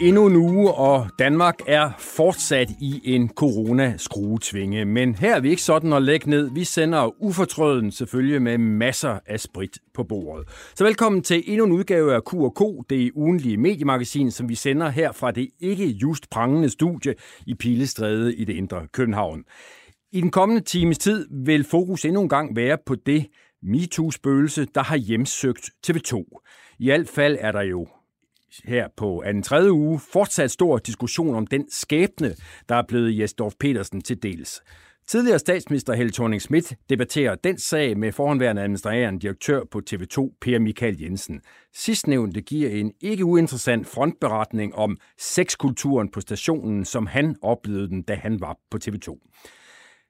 Endnu en uge, og Danmark er fortsat i en corona-skruetvinge. Men her er vi ikke sådan at lægge ned. Vi sender ufortrøden selvfølgelig med masser af sprit på bordet. Så velkommen til endnu en udgave af Q&K, det ugenlige mediemagasin, som vi sender her fra det ikke just prangende studie i Pilestræde i det indre København. I den kommende times tid vil fokus endnu en gang være på det MeToo-spøgelse, der har hjemsøgt TV2. I alt fald er der jo her på anden tredje uge fortsat stor diskussion om den skæbne, der er blevet Jesdorf Petersen til dels. Tidligere statsminister Helle thorning Schmidt debatterer den sag med forhåndværende administrerende direktør på TV2, Per Michael Jensen. Sidstnævnte giver en ikke uinteressant frontberetning om sexkulturen på stationen, som han oplevede den, da han var på TV2.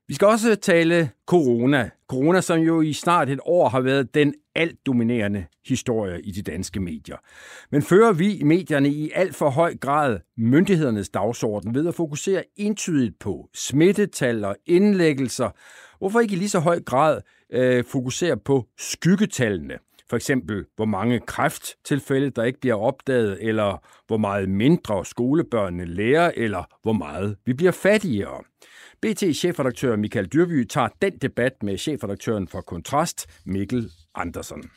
Vi skal også tale corona. Corona, som jo i snart et år har været den alt dominerende historie i de danske medier. Men fører vi i medierne i alt for høj grad myndighedernes dagsorden ved at fokusere entydigt på smittetal og indlæggelser? Hvorfor ikke i lige så høj grad øh, fokusere på skyggetallene? For eksempel, hvor mange kræfttilfælde, der ikke bliver opdaget, eller hvor meget mindre skolebørnene lærer, eller hvor meget vi bliver fattigere. BT-chefredaktør Michael Dyrby tager den debat med chefredaktøren for Kontrast, Mikkel Andersen.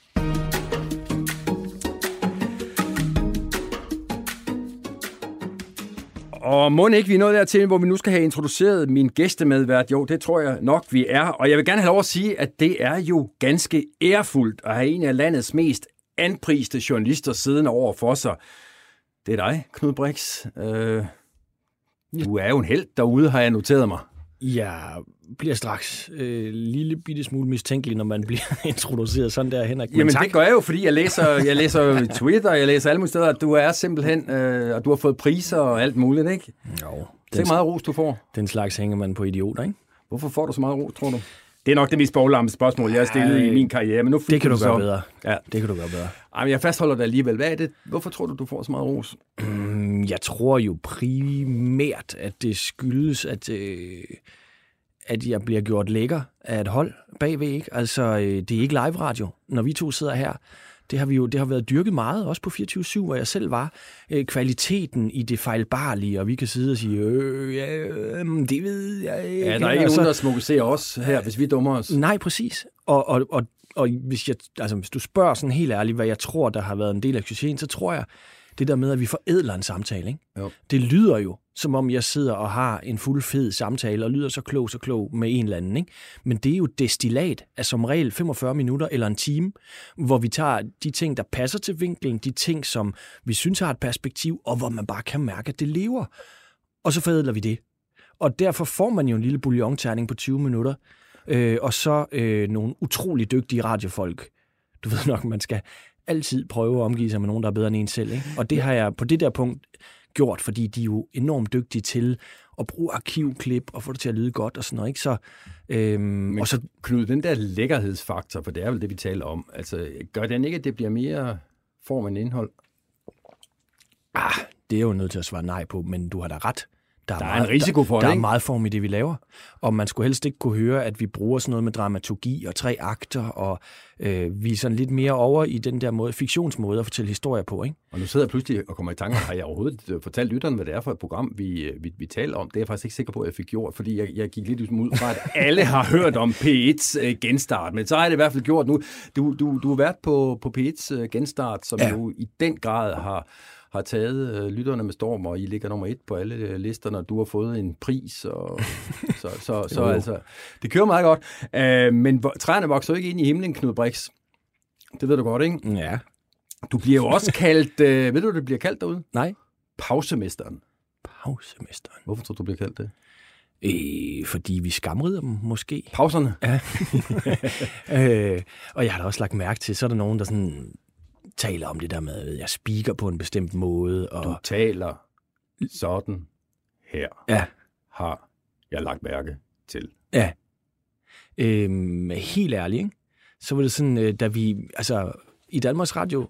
Og må ikke vi er nået dertil, hvor vi nu skal have introduceret min gæstemedvært? Jo, det tror jeg nok, vi er. Og jeg vil gerne have lov at sige, at det er jo ganske ærefuldt at have en af landets mest anpriste journalister siddende over for sig. Det er dig, Knud Brix. Øh, du er jo en held derude, har jeg noteret mig. Jeg bliver straks øh, lille bitte smule mistænkelig, når man bliver introduceret sådan der, Henrik. Men Jamen tak. det gør jeg jo, fordi jeg læser, jeg læser Twitter, jeg læser alle mulige steder, at du er simpelthen, øh, og du har fået priser og alt muligt, ikke? Jo. Det er meget ros, du får. Den slags hænger man på idioter, ikke? Hvorfor får du så meget ros, tror du? Det er nok det mest boglamme spørgsmål, jeg har stillet i min karriere, men nu Det kan du, gøre bedre. Ja, det kan du gøre bedre. Ej, men jeg fastholder det alligevel. Hvad er det? Hvorfor tror du, du får så meget ros? Mm, jeg tror jo primært, at det skyldes, at, øh, at jeg bliver gjort lækker af et hold bagved. Ikke? Altså, øh, det er ikke live radio, når vi to sidder her. Det har, vi jo, det har været dyrket meget, også på 24-7, hvor jeg selv var. Øh, kvaliteten i det fejlbarlige, og vi kan sidde og sige, øh, ja, øh, det ved jeg ikke. Ja, der er ikke altså, nogen, der smukker os her, hvis vi dummer os. Nej, præcis. Og, og, og, og hvis, jeg, altså, hvis du spørger sådan helt ærligt, hvad jeg tror, der har været en del af succesen, så tror jeg, det der med, at vi forædler en samtale. Ikke? Jo. Det lyder jo, som om jeg sidder og har en fuld fed samtale, og lyder så klog, så klog med en eller anden. Ikke? Men det er jo destillat af som regel 45 minutter eller en time, hvor vi tager de ting, der passer til vinklen, de ting, som vi synes har et perspektiv, og hvor man bare kan mærke, at det lever. Og så forædler vi det. Og derfor får man jo en lille bouillon-terning på 20 minutter, øh, og så øh, nogle utrolig dygtige radiofolk. Du ved nok, man skal altid prøve at omgive sig med nogen, der er bedre end en selv. Ikke? Og det har jeg på det der punkt gjort, fordi de er jo enormt dygtige til at bruge arkivklip og få det til at lyde godt og sådan noget. Ikke? Så, øhm, Men og så, Knud, den der lækkerhedsfaktor, for det er vel det, vi taler om, altså, gør den ikke, at det bliver mere form end indhold? Ah, det er jo nødt til at svare nej på, men du har da ret. Der er, der er meget, en risiko for der, det, Der ikke? er meget form i det, vi laver. Og man skulle helst ikke kunne høre, at vi bruger sådan noget med dramaturgi og tre akter, og øh, vi er sådan lidt mere over i den der måde, fiktionsmåde at fortælle historier på. Ikke? Og nu sidder jeg pludselig og kommer i tanke, har jeg overhovedet øh, fortalt lytteren, hvad det er for et program, vi, øh, vi, vi taler om? Det er jeg faktisk ikke sikker på, at jeg fik gjort, fordi jeg, jeg gik lidt ud fra, at alle har hørt om P1's øh, genstart. Men så har jeg det i hvert fald gjort nu. Du, du, du har været på, på P1's øh, genstart, som ja. jo i den grad har har taget øh, lytterne med storm, og I ligger nummer et på alle øh, listerne, og du har fået en pris. Og, så så, så altså, det kører meget godt. Øh, men træerne vokser jo ikke ind i himlen, Knud Brix. Det ved du godt, ikke? Ja. Du bliver jo også kaldt, øh, ved du, det bliver kaldt derude? Nej. Pausemesteren. Pausemesteren. Hvorfor tror du, du bliver kaldt det? Øh, fordi vi skamrider dem, måske. Pauserne? Ja. øh, og jeg har da også lagt mærke til, så er der nogen, der sådan taler om det der med, at jeg speaker på en bestemt måde. Og... Du taler sådan her. Ja. Har jeg lagt mærke til. Ja. Øhm, helt ærligt, ikke? så var det sådan, øh, da vi, altså i Danmarks Radio,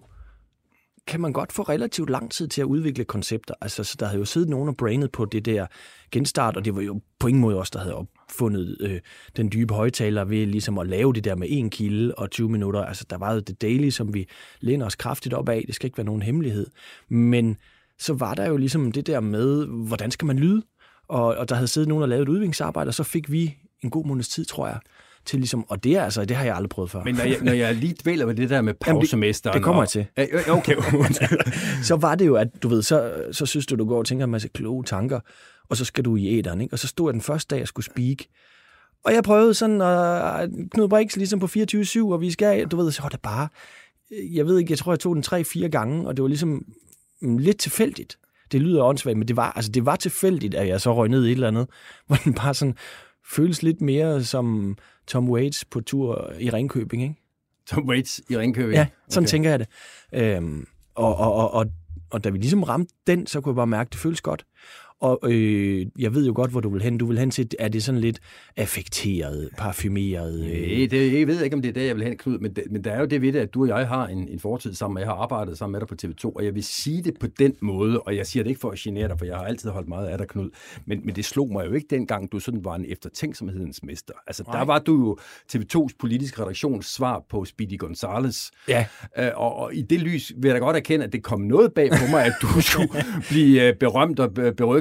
kan man godt få relativt lang tid til at udvikle koncepter. Altså, så der havde jo siddet nogen og brainet på det der genstart, og det var jo på ingen måde os, der havde opfundet øh, den dybe højtaler ved ligesom at lave det der med en kilde og 20 minutter. Altså, der var jo det daily, som vi læner os kraftigt op af. Det skal ikke være nogen hemmelighed. Men så var der jo ligesom det der med, hvordan skal man lyde? Og, og der havde siddet nogen og lavet et udviklingsarbejde, og så fik vi en god måneds tid, tror jeg, til ligesom, og det er altså, det har jeg aldrig prøvet før. Men når jeg, når jeg lige dvæler ved det der med pausemesteren... det, det kommer og, jeg til. Okay. så var det jo, at du ved, så, så synes du, du går og tænker en masse kloge tanker, og så skal du i æderen, ikke? Og så stod jeg den første dag, jeg skulle speak, og jeg prøvede sådan at Knud Brix ligesom på 24-7, og vi skal, du ved, så var det bare, jeg ved ikke, jeg tror, jeg tog den tre-fire gange, og det var ligesom lidt tilfældigt. Det lyder åndssvagt, men det var, altså, det var tilfældigt, at jeg så røg ned i et eller andet, hvor den bare sådan føles lidt mere som Tom Waits på tur i Ringkøbing, ikke? Tom Waits i Ringkøbing? Ja, sådan okay. tænker jeg det. Øhm, og, og, og, og, og da vi ligesom ramte den, så kunne jeg bare mærke, at det føles godt. Og øh, jeg ved jo godt, hvor du vil hen. Du vil hen til, er det sådan lidt affekteret, parfumeret? Øh... Nej, det, jeg ved ikke, om det er det, jeg vil hen, Knud, men, det, men der er jo det ved det, at du og jeg har en, en fortid sammen, og jeg har arbejdet sammen med dig på TV2, og jeg vil sige det på den måde, og jeg siger det ikke for at genere dig, for jeg har altid holdt meget af dig, Knud, men, men det slog mig jo ikke dengang, du sådan var en eftertænksomhedens mester. Altså, Nej. der var du jo TV2's politiske redaktions svar på Speedy Gonzales. Ja. Øh, og, og i det lys vil jeg da godt erkende, at det kom noget bag på mig, at du skulle blive øh, berømt og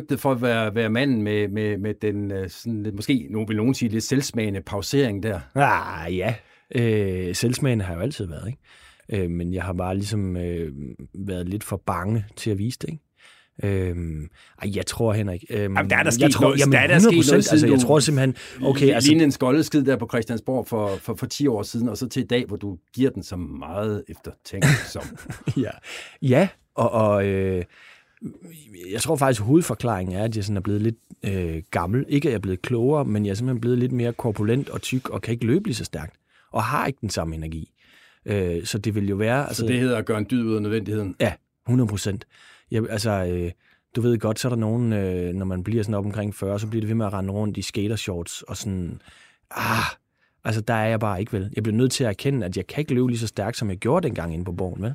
berygtet rygtet for at være, være manden med, med, med den, øh, sådan, måske nu vil nogen sige, lidt selvsmagende pausering der. Ah, ja. Øh, selvsmagende har jeg jo altid været, ikke? Øh, men jeg har bare ligesom øh, været lidt for bange til at vise det, ikke? Øhm, ej, jeg tror, Henrik... Øhm, jamen, der er der sket jeg tror, noget, jamen, der er der sket noget, altså, jeg tror simpelthen... Okay, altså, Lignende en skoldeskid der på Christiansborg for, for, for 10 år siden, og så til i dag, hvor du giver den så meget eftertænksom. ja, ja og, og øh, jeg tror faktisk, at hovedforklaringen er, at jeg sådan er blevet lidt øh, gammel. Ikke at jeg er blevet klogere, men jeg er simpelthen blevet lidt mere korpulent og tyk, og kan ikke løbe lige så stærkt. Og har ikke den samme energi. Øh, så det vil jo være... Så altså, det hedder at gøre en dyd ud af nødvendigheden? Ja, 100 procent. Altså, øh, du ved godt, så er der nogen, øh, når man bliver sådan op omkring 40, så bliver det ved med at rende rundt i skatershorts og sådan... Ah, altså, der er jeg bare ikke vel. Jeg bliver nødt til at erkende, at jeg kan ikke løbe lige så stærkt, som jeg gjorde dengang inde på borgen, vel?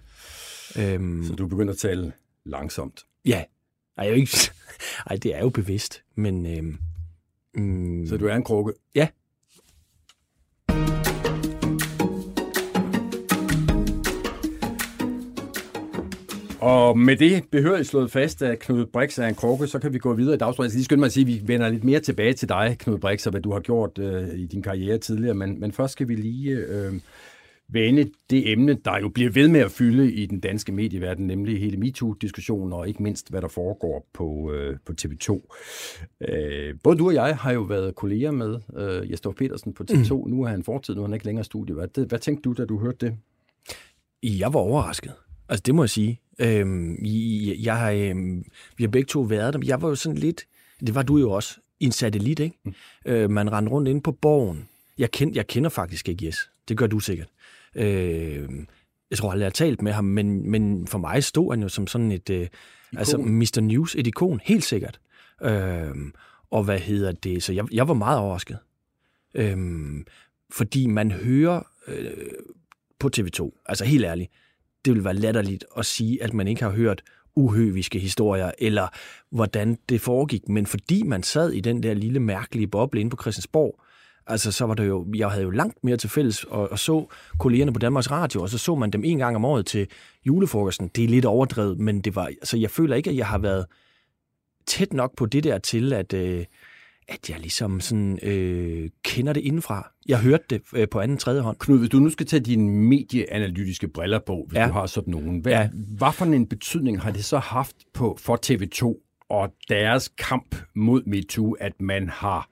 Øhm, så du begynder at tale langsomt? Ja. Ej, jeg ikke... Ej det er jo bevidst, men... Øhm, mm, så du er en krukke? Ja. Og med det behøver slået fast, at Knud Brix er en krukke, så kan vi gå videre i dagsordenen. Jeg skal lige skynde mig at sige, at vi vender lidt mere tilbage til dig, Knud Brix, og hvad du har gjort øh, i din karriere tidligere. Men, men først skal vi lige øh, vende det emne, der jo bliver ved med at fylde i den danske medieverden, nemlig hele MeToo-diskussionen, og ikke mindst, hvad der foregår på, øh, på TV2. Øh, både du og jeg har jo været kolleger med øh, Jesper Petersen på TV2. Mm. Nu er han fortid, nu er han ikke længere studie. Hvad, hvad tænkte du, da du hørte det? Jeg var overrasket. Altså, det må jeg sige. Øhm, jeg, jeg har, øhm, vi har begge to været der, men jeg var jo sådan lidt, det var du jo også, i en satellit, ikke? Mm. Øh, man rendte rundt inde på borgen. Jeg, kend, jeg kender faktisk ikke Jes. Det gør du sikkert. Øh, jeg tror aldrig, jeg har talt med ham, men, men for mig stod han jo som sådan et... Øh, altså Mr. News, et ikon, helt sikkert. Øh, og hvad hedder det? Så jeg, jeg var meget overrasket. Øh, fordi man hører øh, på TV2, altså helt ærligt, det vil være latterligt at sige, at man ikke har hørt uhøviske historier, eller hvordan det foregik. Men fordi man sad i den der lille mærkelige boble inde på Christiansborg, Altså, så var det jo, jeg havde jo langt mere til fælles, og, og så kollegerne på Danmarks Radio, og så så man dem en gang om året til julefrokosten. Det er lidt overdrevet, men det var, altså, jeg føler ikke, at jeg har været tæt nok på det der til, at, øh, at jeg ligesom sådan, øh, kender det indenfra. Jeg hørte det øh, på anden tredje hånd. Knud, hvis du nu skal tage dine medieanalytiske briller på, hvis ja. du har sådan nogen, hvad, ja. hvad for en betydning har det så haft på for TV2 og deres kamp mod MeToo, at man har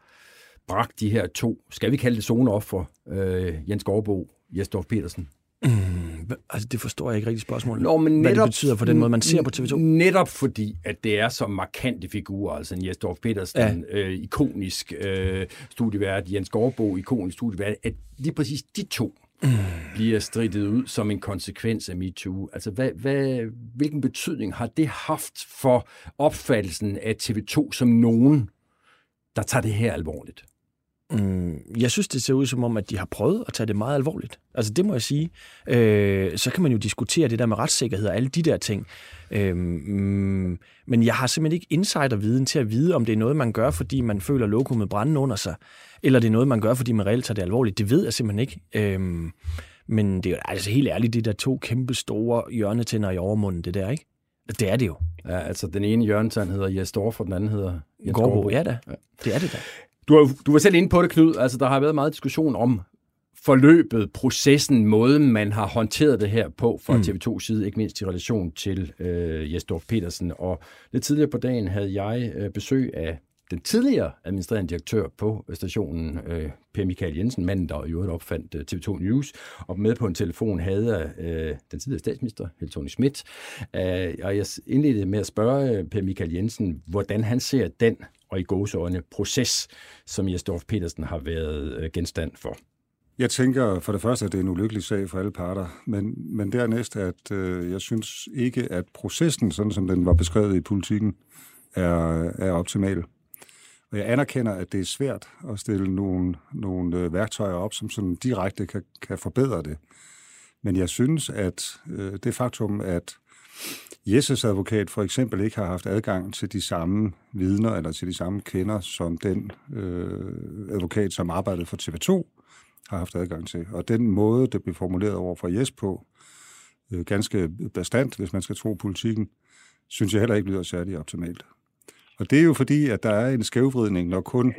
bragt de her to, skal vi kalde det zoneoffer, øh, Jens Gårdbo, Jesdorf Petersen? Mm, altså, det forstår jeg ikke rigtig spørgsmålet. Nå, men netop, Hvad det betyder for den måde, man ser på TV2? Netop fordi, at det er så markante figurer, altså en Jesdorf Petersen, ja. øh, ikonisk øh, studievært, Jens Gårdbo, ikonisk studievært, at lige præcis de to mm. bliver stridet ud som en konsekvens af MeToo. Altså, hvad, hvad, hvilken betydning har det haft for opfattelsen af TV2 som nogen, der tager det her alvorligt? Mm, jeg synes, det ser ud som om, at de har prøvet at tage det meget alvorligt. Altså det må jeg sige. Øh, så kan man jo diskutere det der med retssikkerhed og alle de der ting. Øh, mm, men jeg har simpelthen ikke insiderviden til at vide, om det er noget, man gør, fordi man føler lokummet brænde under sig, eller det er noget, man gør, fordi man reelt tager det alvorligt. Det ved jeg simpelthen ikke. Øh, men det er jo altså helt ærligt, det der to kæmpe store hjørnetænder i overmunden, det der, ikke? Det er det jo. Ja, altså den ene hjørnetand hedder Jes Dorf, og den anden hedder Jens Gårdbo. Ja da, ja. det er det da. Du, du var selv inde på det, Knud. Altså, der har været meget diskussion om forløbet, processen, måden, man har håndteret det her på fra mm. TV2's side, ikke mindst i relation til øh, Jesdorf Petersen. Og lidt tidligere på dagen havde jeg øh, besøg af den tidligere administrerende direktør på øh, stationen, øh, Per Michael Jensen, manden, der i øvrigt opfandt øh, TV2 News, og med på en telefon havde øh, den tidligere statsminister, Helle Thorning Schmidt. Øh, og jeg indledte med at spørge øh, Per Michael Jensen, hvordan han ser den, og i gåseøjne, proces, som Jesdorf Petersen har været øh, genstand for. Jeg tænker for det første, at det er en ulykkelig sag for alle parter, men, men dernæst, at øh, jeg synes ikke, at processen, sådan som den var beskrevet i politikken, er, er optimal. Og jeg anerkender, at det er svært at stille nogle, nogle øh, værktøjer op, som sådan direkte kan, kan forbedre det. Men jeg synes, at øh, det faktum, at Jesses advokat for eksempel ikke har haft adgang til de samme vidner eller til de samme kender, som den øh, advokat, som arbejdede for TV2, har haft adgang til. Og den måde, det blev formuleret over for Jes på, øh, ganske bestandt, hvis man skal tro politikken, synes jeg heller ikke lyder særlig optimalt. Og det er jo fordi, at der er en skævvridning, når kun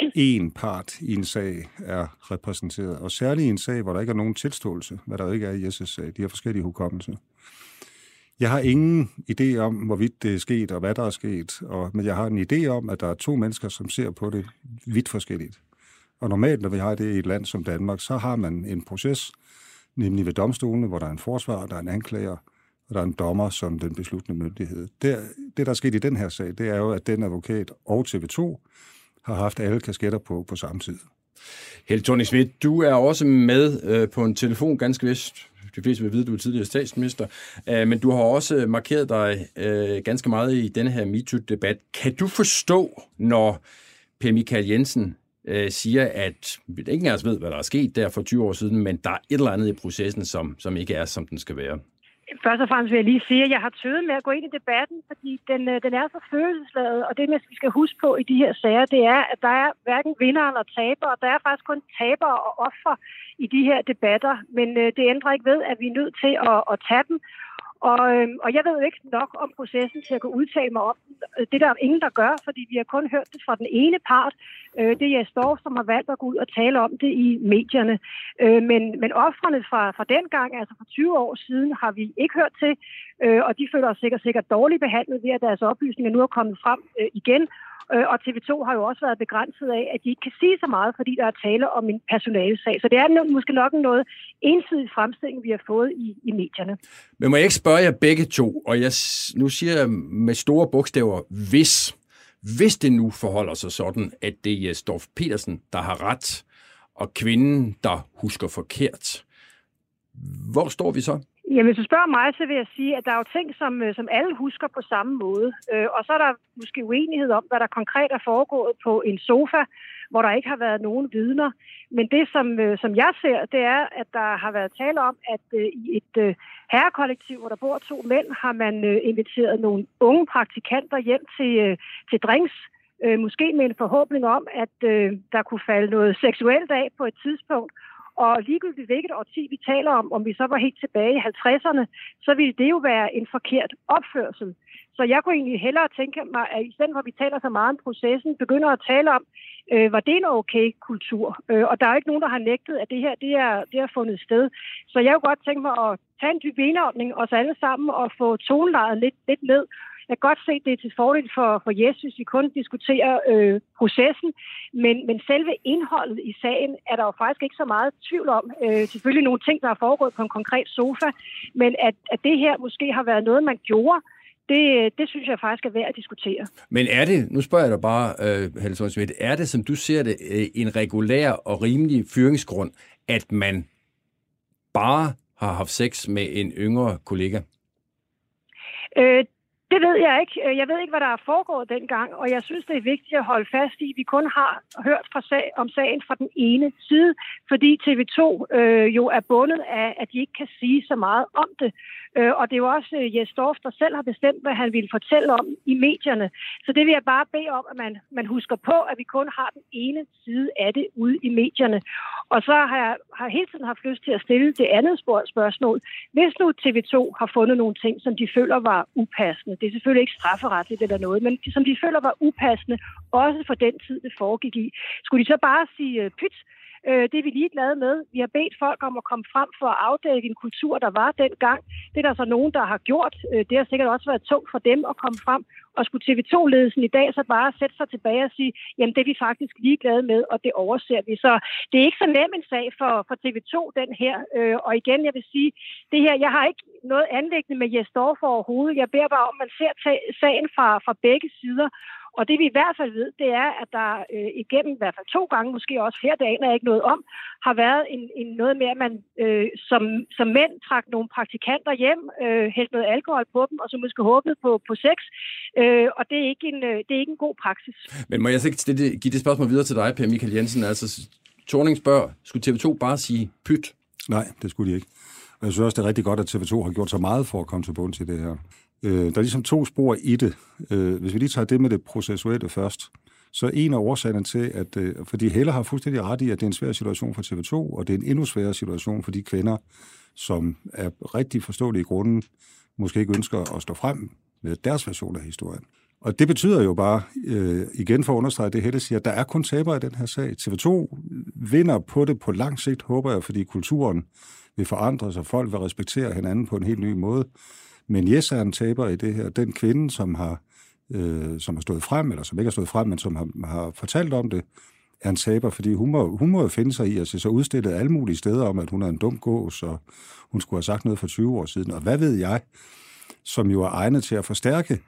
én part i en sag er repræsenteret. Og særligt i en sag, hvor der ikke er nogen tilståelse, hvad der ikke er i Jesses sag. De har forskellige hukommelser. Jeg har ingen idé om, hvorvidt det er sket, og hvad der er sket, og, men jeg har en idé om, at der er to mennesker, som ser på det vidt forskelligt. Og normalt, når vi har det i et land som Danmark, så har man en proces, nemlig ved domstolene, hvor der er en forsvar, der er en anklager, og der er en dommer som den besluttende myndighed. Det, det, der er sket i den her sag, det er jo, at den advokat og TV2 har haft alle kasketter på på samme tid. Helt Tony Schmidt, du er også med øh, på en telefon, ganske vist. De fleste vil vide, at du er tidligere statsminister. Øh, men du har også markeret dig øh, ganske meget i denne her MeToo-debat. Kan du forstå, når Per Michael Jensen øh, siger, at vi ikke engang ved, hvad der er sket der for 20 år siden, men der er et eller andet i processen, som, som ikke er, som den skal være? Først og fremmest vil jeg lige sige, at jeg har tøvet med at gå ind i debatten, fordi den, øh, den er så følelsesladet, og det, vi skal huske på i de her sager, det er, at der er hverken vinder eller taber, og der er faktisk kun taber og offer i de her debatter, men øh, det ændrer ikke ved, at vi er nødt til at, at tage dem, og, øhm, og jeg ved ikke nok om processen til at kunne udtale mig om den. Øh, det der ingen, der gør, fordi vi har kun hørt det fra den ene part. Øh, det er Jes som har valgt at gå ud og tale om det i medierne. Øh, men, men offrene fra, fra den gang, altså for 20 år siden, har vi ikke hørt til. Og de føler sig sikkert, sikkert dårligt behandlet ved, at deres oplysninger nu er kommet frem igen. Øh, og TV2 har jo også været begrænset af, at de ikke kan sige så meget, fordi der er tale om en personalesag. Så det er måske nok noget ensidig fremstilling, vi har fået i, i medierne. Men må jeg ikke spørge jer begge to, og jeg, nu siger jeg med store bogstaver, hvis, hvis det nu forholder sig sådan, at det er Storf Petersen, der har ret, og kvinden, der husker forkert, hvor står vi så? Jamen, hvis du spørger mig, så vil jeg sige, at der er jo ting, som, øh, som alle husker på samme måde. Øh, og så er der måske uenighed om, hvad der konkret er foregået på en sofa, hvor der ikke har været nogen vidner. Men det, som, øh, som jeg ser, det er, at der har været tale om, at øh, i et øh, herrekollektiv, hvor der bor to mænd, har man inviteret nogle unge praktikanter hjem til, til drinks, måske med en forhåbning om, at der kunne falde noget seksuelt af på et tidspunkt. Og ligegyldigt hvilket årti vi taler om, om vi så var helt tilbage i 50'erne, så ville det jo være en forkert opførsel. Så jeg kunne egentlig hellere tænke mig, at i stedet for at vi taler så meget om processen, begynder at tale om, øh, var det en okay kultur? Øh, og der er jo ikke nogen, der har nægtet, at det her det er, det er fundet sted. Så jeg kunne godt tænke mig at tage en dyb indånding, os alle sammen, og få tonelejet lidt, lidt ned, jeg kan godt se, at det er til fordel for, for Jesus, vi kun diskuterer øh, processen, men, men selve indholdet i sagen er der jo faktisk ikke så meget tvivl om. Øh, selvfølgelig nogle ting, der er foregået på en konkret sofa, men at, at det her måske har været noget, man gjorde, det, det synes jeg faktisk er værd at diskutere. Men er det, nu spørger jeg dig bare, uh, Helle Schmidt, er det, som du ser det, øh, en regulær og rimelig fyringsgrund, at man bare har haft sex med en yngre kollega? Øh, det ved jeg ikke. Øh, jeg ved ikke, hvad der er foregået dengang, og jeg synes, det er vigtigt at holde fast i, at vi kun har hørt fra sag, om sagen fra den ene side, fordi TV2 øh, jo er bundet af, at de ikke kan sige så meget om det. Øh, og det er jo også øh, Jes Dorf, der selv har bestemt, hvad han ville fortælle om i medierne. Så det vil jeg bare bede om, at man, man husker på, at vi kun har den ene side af det ude i medierne. Og så har jeg har hele tiden haft lyst til at stille det andet spørgsmål. Hvis nu TV2 har fundet nogle ting, som de føler var upassende, det er selvfølgelig ikke strafferetligt eller noget, men som de føler var upassende, også for den tid, det foregik i, skulle de så bare sige, øh, pyt, Øh, det er vi ligeglade med. Vi har bedt folk om at komme frem for at afdække en kultur, der var dengang. Det er der så nogen, der har gjort. Øh, det har sikkert også været tungt for dem at komme frem. Og skulle TV2-ledelsen i dag så bare sætte sig tilbage og sige, jamen det er vi faktisk ligeglade med, og det overser vi. Så det er ikke så nem en sag for, for TV2, den her. Øh, og igen, jeg vil sige, det her, jeg har ikke noget anlæggende med Jes Dorf overhovedet. Jeg beder bare om, at man ser sagen fra, fra begge sider. Og det vi i hvert fald ved, det er, at der øh, igennem i hvert fald to gange, måske også flere dage, er ikke noget om, har været en, en noget med, at man øh, som, som mænd trak nogle praktikanter hjem, øh, hældte noget alkohol på dem, og så måske håbede på, på sex. Øh, og det er, ikke en, øh, det er ikke en god praksis. Men må jeg så ikke give det spørgsmål videre til dig, Per Michael Jensen? Altså, Torning spørger, skulle TV2 bare sige pyt? Nej, det skulle de ikke. Og jeg synes også, det er rigtig godt, at TV2 har gjort så meget for at komme til bunds i det her. Øh, der er ligesom to spor i det. Øh, hvis vi lige tager det med det processuelle først, så en af årsagerne til, at, øh, fordi Heller har fuldstændig ret i, at det er en svær situation for TV2, og det er en endnu sværere situation for de kvinder, som er rigtig forståelige grunde, måske ikke ønsker at stå frem med deres version af historien. Og det betyder jo bare, øh, igen for at understrege det, Helle siger, at der er kun tabere i den her sag. TV2 vinder på det på lang sigt, håber jeg, fordi kulturen vil forandre sig, folk vil respektere hinanden på en helt ny måde. Men yes er en taber i det her. Den kvinde, som har, øh, som har stået frem, eller som ikke har stået frem, men som har, har fortalt om det, er en taber, fordi hun må, hun må jo finde sig i at se så udstillet alle mulige steder om, at hun er en dum gås, og hun skulle have sagt noget for 20 år siden. Og hvad ved jeg, som jo er egnet til at forstærke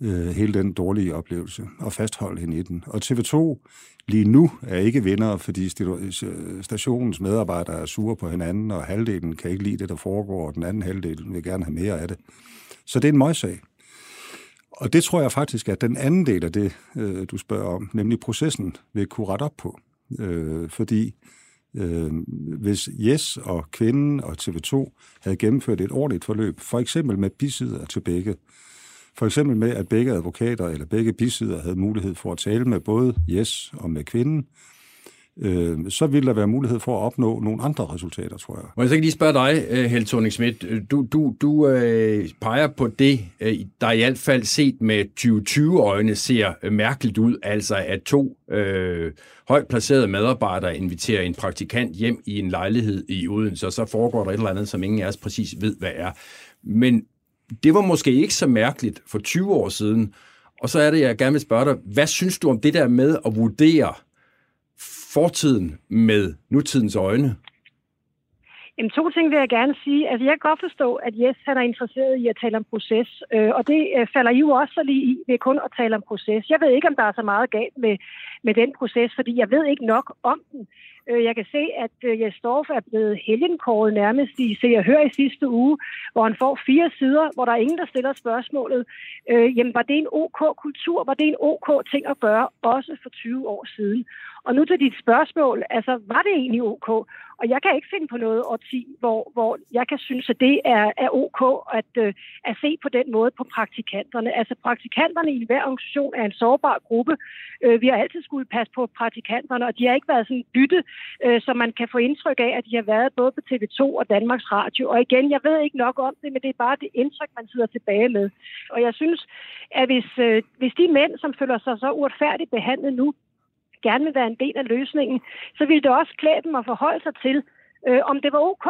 øh, hele den dårlige oplevelse og fastholde hende i den. Og TV2 lige nu er ikke vinder, fordi øh, stationens medarbejdere er sure på hinanden, og halvdelen kan ikke lide det, der foregår, og den anden halvdel vil gerne have mere af det. Så det er en møgssag. Og det tror jeg faktisk, at den anden del af det, øh, du spørger om, nemlig processen, vil kunne rette op på. Øh, fordi øh, hvis Yes og Kvinden og TV2 havde gennemført et ordentligt forløb, for eksempel med bisider til begge, for eksempel med, at begge advokater eller begge bisider havde mulighed for at tale med både Yes og med kvinden, øh, så ville der være mulighed for at opnå nogle andre resultater, tror jeg. Må jeg så ikke lige spørge dig, øh, Held thorning Schmidt. Øh, du, du, du øh, peger på det, øh, der i hvert fald set med 2020-øjne ser mærkeligt ud, altså at to øh, højt placerede medarbejdere inviterer en praktikant hjem i en lejlighed i Odense, og så foregår der et eller andet, som ingen af os præcis ved, hvad er. Men det var måske ikke så mærkeligt for 20 år siden. Og så er det, jeg gerne vil spørge dig, hvad synes du om det der med at vurdere fortiden med nutidens øjne? Jamen, to ting vil jeg gerne sige. Altså, jeg kan godt forstå, at Jes han er interesseret i at tale om proces, øh, og det øh, falder I jo også lige i ved kun at tale om proces. Jeg ved ikke, om der er så meget galt med, med den proces, fordi jeg ved ikke nok om den. Øh, jeg kan se, at øh, Jes Dorf er blevet helgenkåret nærmest i Se jeg hører i sidste uge, hvor han får fire sider, hvor der er ingen, der stiller spørgsmålet. Øh, jamen, var det en OK kultur? Var det en OK ting at gøre, også for 20 år siden? Og nu til dit spørgsmål, altså var det egentlig ok? Og jeg kan ikke finde på noget årti, hvor, hvor jeg kan synes, at det er, er ok at, øh, at se på den måde på praktikanterne. Altså praktikanterne i hver organisation er en sårbar gruppe. Øh, vi har altid skulle passe på praktikanterne, og de har ikke været sådan bytte, øh, så man kan få indtryk af, at de har været både på TV2 og Danmarks Radio. Og igen, jeg ved ikke nok om det, men det er bare det indtryk, man sidder tilbage med. Og jeg synes, at hvis, øh, hvis de mænd, som føler sig så uretfærdigt behandlet nu, gerne vil være en del af løsningen, så ville det også klæde dem at forholde sig til, øh, om det var ok,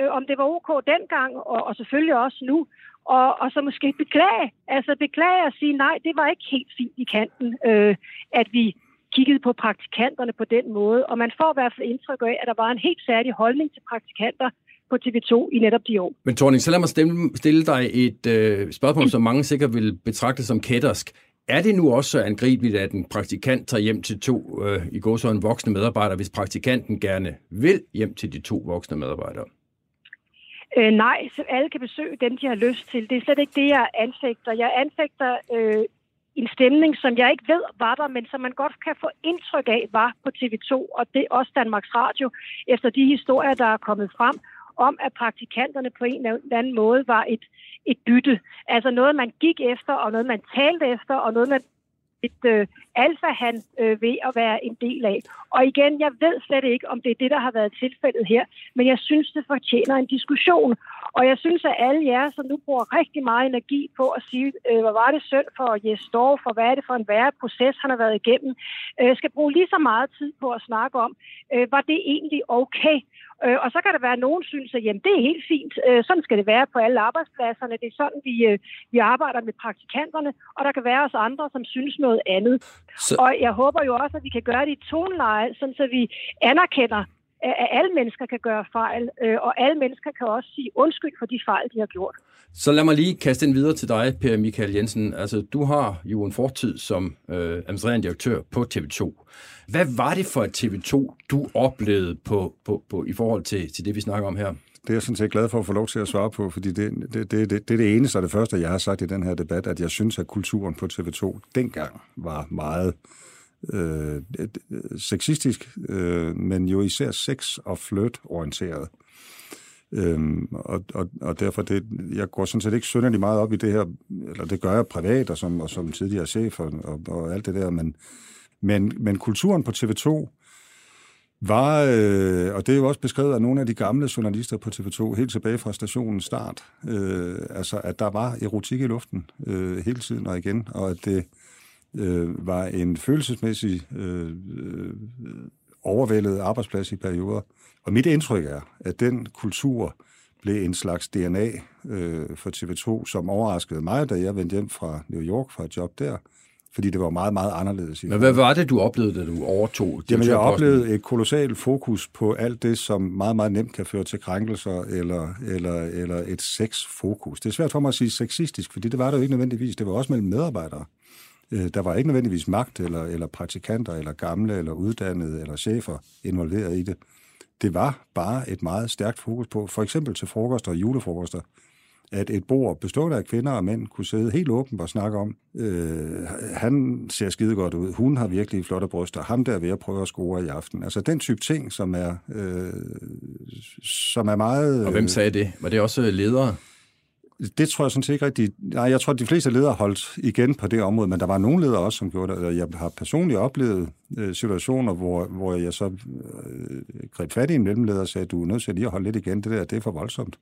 øh, om det var ok dengang, og, og selvfølgelig også nu, og, og så måske beklage, altså beklage at sige, nej, det var ikke helt fint i kanten, øh, at vi kiggede på praktikanterne på den måde, og man får i hvert fald indtryk af, at der var en helt særlig holdning til praktikanter på TV2 i netop de år. Men Torning, så lad mig stille, stille dig et øh, spørgsmål, som mange sikkert vil betragte som kættersk. Er det nu også så angribeligt, at en praktikant tager hjem til to øh, i går så en voksne medarbejdere, hvis praktikanten gerne vil hjem til de to voksne medarbejdere? Øh, nej, så alle kan besøge dem, de har lyst til. Det er slet ikke det, jeg anfægter. Jeg anfægter øh, en stemning, som jeg ikke ved var der, men som man godt kan få indtryk af var på TV2, og det er også Danmarks Radio, efter de historier, der er kommet frem, om at praktikanterne på en eller anden måde var et, et bytte. Altså noget, man gik efter, og noget, man talte efter, og noget, man et øh, alfa-han øh, ved at være en del af. Og igen, jeg ved slet ikke, om det er det, der har været tilfældet her, men jeg synes, det fortjener en diskussion. Og jeg synes, at alle jer, som nu bruger rigtig meget energi på at sige, øh, hvad var det synd for Jes Dorf, for hvad er det for en værre proces, han har været igennem, øh, skal bruge lige så meget tid på at snakke om, øh, var det egentlig okay? Øh, og så kan der være nogen, synes, at jamen, det er helt fint. Øh, sådan skal det være på alle arbejdspladserne. Det er sådan, vi, øh, vi arbejder med praktikanterne. Og der kan være os andre, som synes noget andet. Så... Og jeg håber jo også, at vi kan gøre det i toneleje, sådan så vi anerkender, at alle mennesker kan gøre fejl, øh, og alle mennesker kan også sige undskyld for de fejl, de har gjort. Så lad mig lige kaste den videre til dig, Per Michael Jensen. Altså, du har jo en fortid som øh, administrerende direktør på TV2. Hvad var det for et TV2, du oplevede på, på, på, i forhold til, til det, vi snakker om her? Det er jeg sådan set glad for at få lov til at svare på, fordi det, det, det, det, det er det eneste og det første, jeg har sagt i den her debat, at jeg synes, at kulturen på TV2 dengang var meget øh, Øh, sexistisk, øh, men jo især sex- og flirt-orienteret. Øhm, og, og, og derfor, det, jeg går sådan set ikke synderlig meget op i det her, eller det gør jeg privat og som, og som tidligere chef og, og, og alt det der, men, men, men kulturen på TV2 var, øh, og det er jo også beskrevet af nogle af de gamle journalister på TV2, helt tilbage fra stationens start, øh, altså at der var erotik i luften øh, hele tiden og igen, og at det øh, var en følelsesmæssig øh, øh, overvældet arbejdsplads i perioder. Og mit indtryk er, at den kultur blev en slags DNA øh, for TV2, som overraskede mig, da jeg vendte hjem fra New York fra et job der, fordi det var meget, meget anderledes. Men hvad var det, du oplevede, da du overtog? Jamen, jeg oplevede et kolossalt fokus på alt det, som meget, meget nemt kan føre til krænkelser eller, eller, eller et sexfokus. Det er svært for mig at sige sexistisk, fordi det var der jo ikke nødvendigvis. Det var også mellem medarbejdere. Øh, der var ikke nødvendigvis magt eller, eller praktikanter eller gamle eller uddannede eller chefer involveret i det. Det var bare et meget stærkt fokus på, for eksempel til frokoster og julefrokoster, at et bord bestående af kvinder og mænd kunne sidde helt åbent og snakke om, øh, han ser skide godt ud, hun har virkelig flotte bryster, ham der er ved at prøve at score i aften. Altså den type ting, som er, øh, som er meget... Og hvem sagde det? Var det også ledere? Det tror jeg sådan set ikke rigtigt. Nej, jeg tror, at de fleste ledere holdt igen på det område, men der var nogle ledere også, som gjorde det. Jeg har personligt oplevet øh, situationer, hvor, hvor jeg så øh, greb fat i en mellemleder og sagde, du er nødt til lige at holde lidt igen. Det der, det er for voldsomt.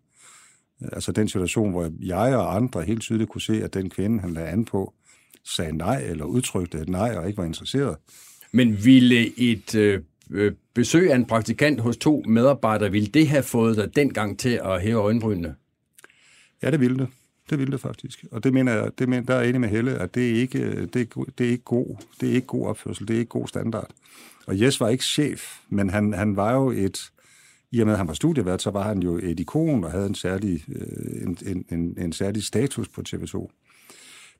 Altså den situation, hvor jeg og andre helt tydeligt kunne se, at den kvinde, han lagde an på, sagde nej eller udtrykte et nej og ikke var interesseret. Men ville et øh, øh besøg af en praktikant hos to medarbejdere, ville det have fået dig dengang til at hæve øjenbrynene? Ja, det ville det. Det ville det faktisk. Og det mener jeg, det mener, der er enig med Helle, at det er ikke, det er, det er ikke god, det er ikke god opførsel, det er ikke god standard. Og Jes var ikke chef, men han, han var jo et, i og med at han var studievært, så var han jo et ikon og havde en særlig, øh, en, en, en, en særlig status på TV2.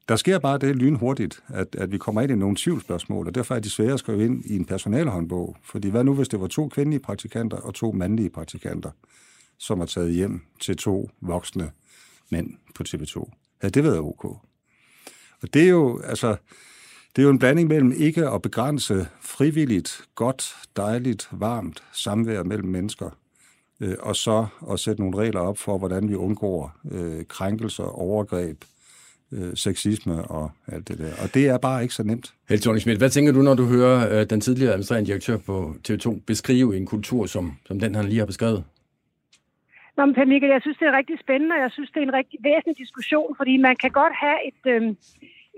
Der sker bare det lynhurtigt, at, at vi kommer ind i nogle tvivlsspørgsmål, og derfor er det svære at skrive ind i en personalhåndbog. Fordi hvad nu, hvis det var to kvindelige praktikanter og to mandlige praktikanter, som er taget hjem til to voksne mænd på TV2. Havde det været ok? Og det er jo, altså, det er jo en blanding mellem ikke at begrænse frivilligt, godt, dejligt, varmt samvær mellem mennesker, øh, og så at sætte nogle regler op for, hvordan vi undgår øh, krænkelser, overgreb, øh, sexisme og alt det der. Og det er bare ikke så nemt. Helt Schmidt, hvad tænker du, når du hører øh, den tidligere administrerende direktør på TV2 beskrive en kultur, som, som den han lige har beskrevet? Nå, men Michael, jeg synes, det er rigtig spændende, og jeg synes, det er en rigtig væsentlig diskussion, fordi man kan godt have et, øh,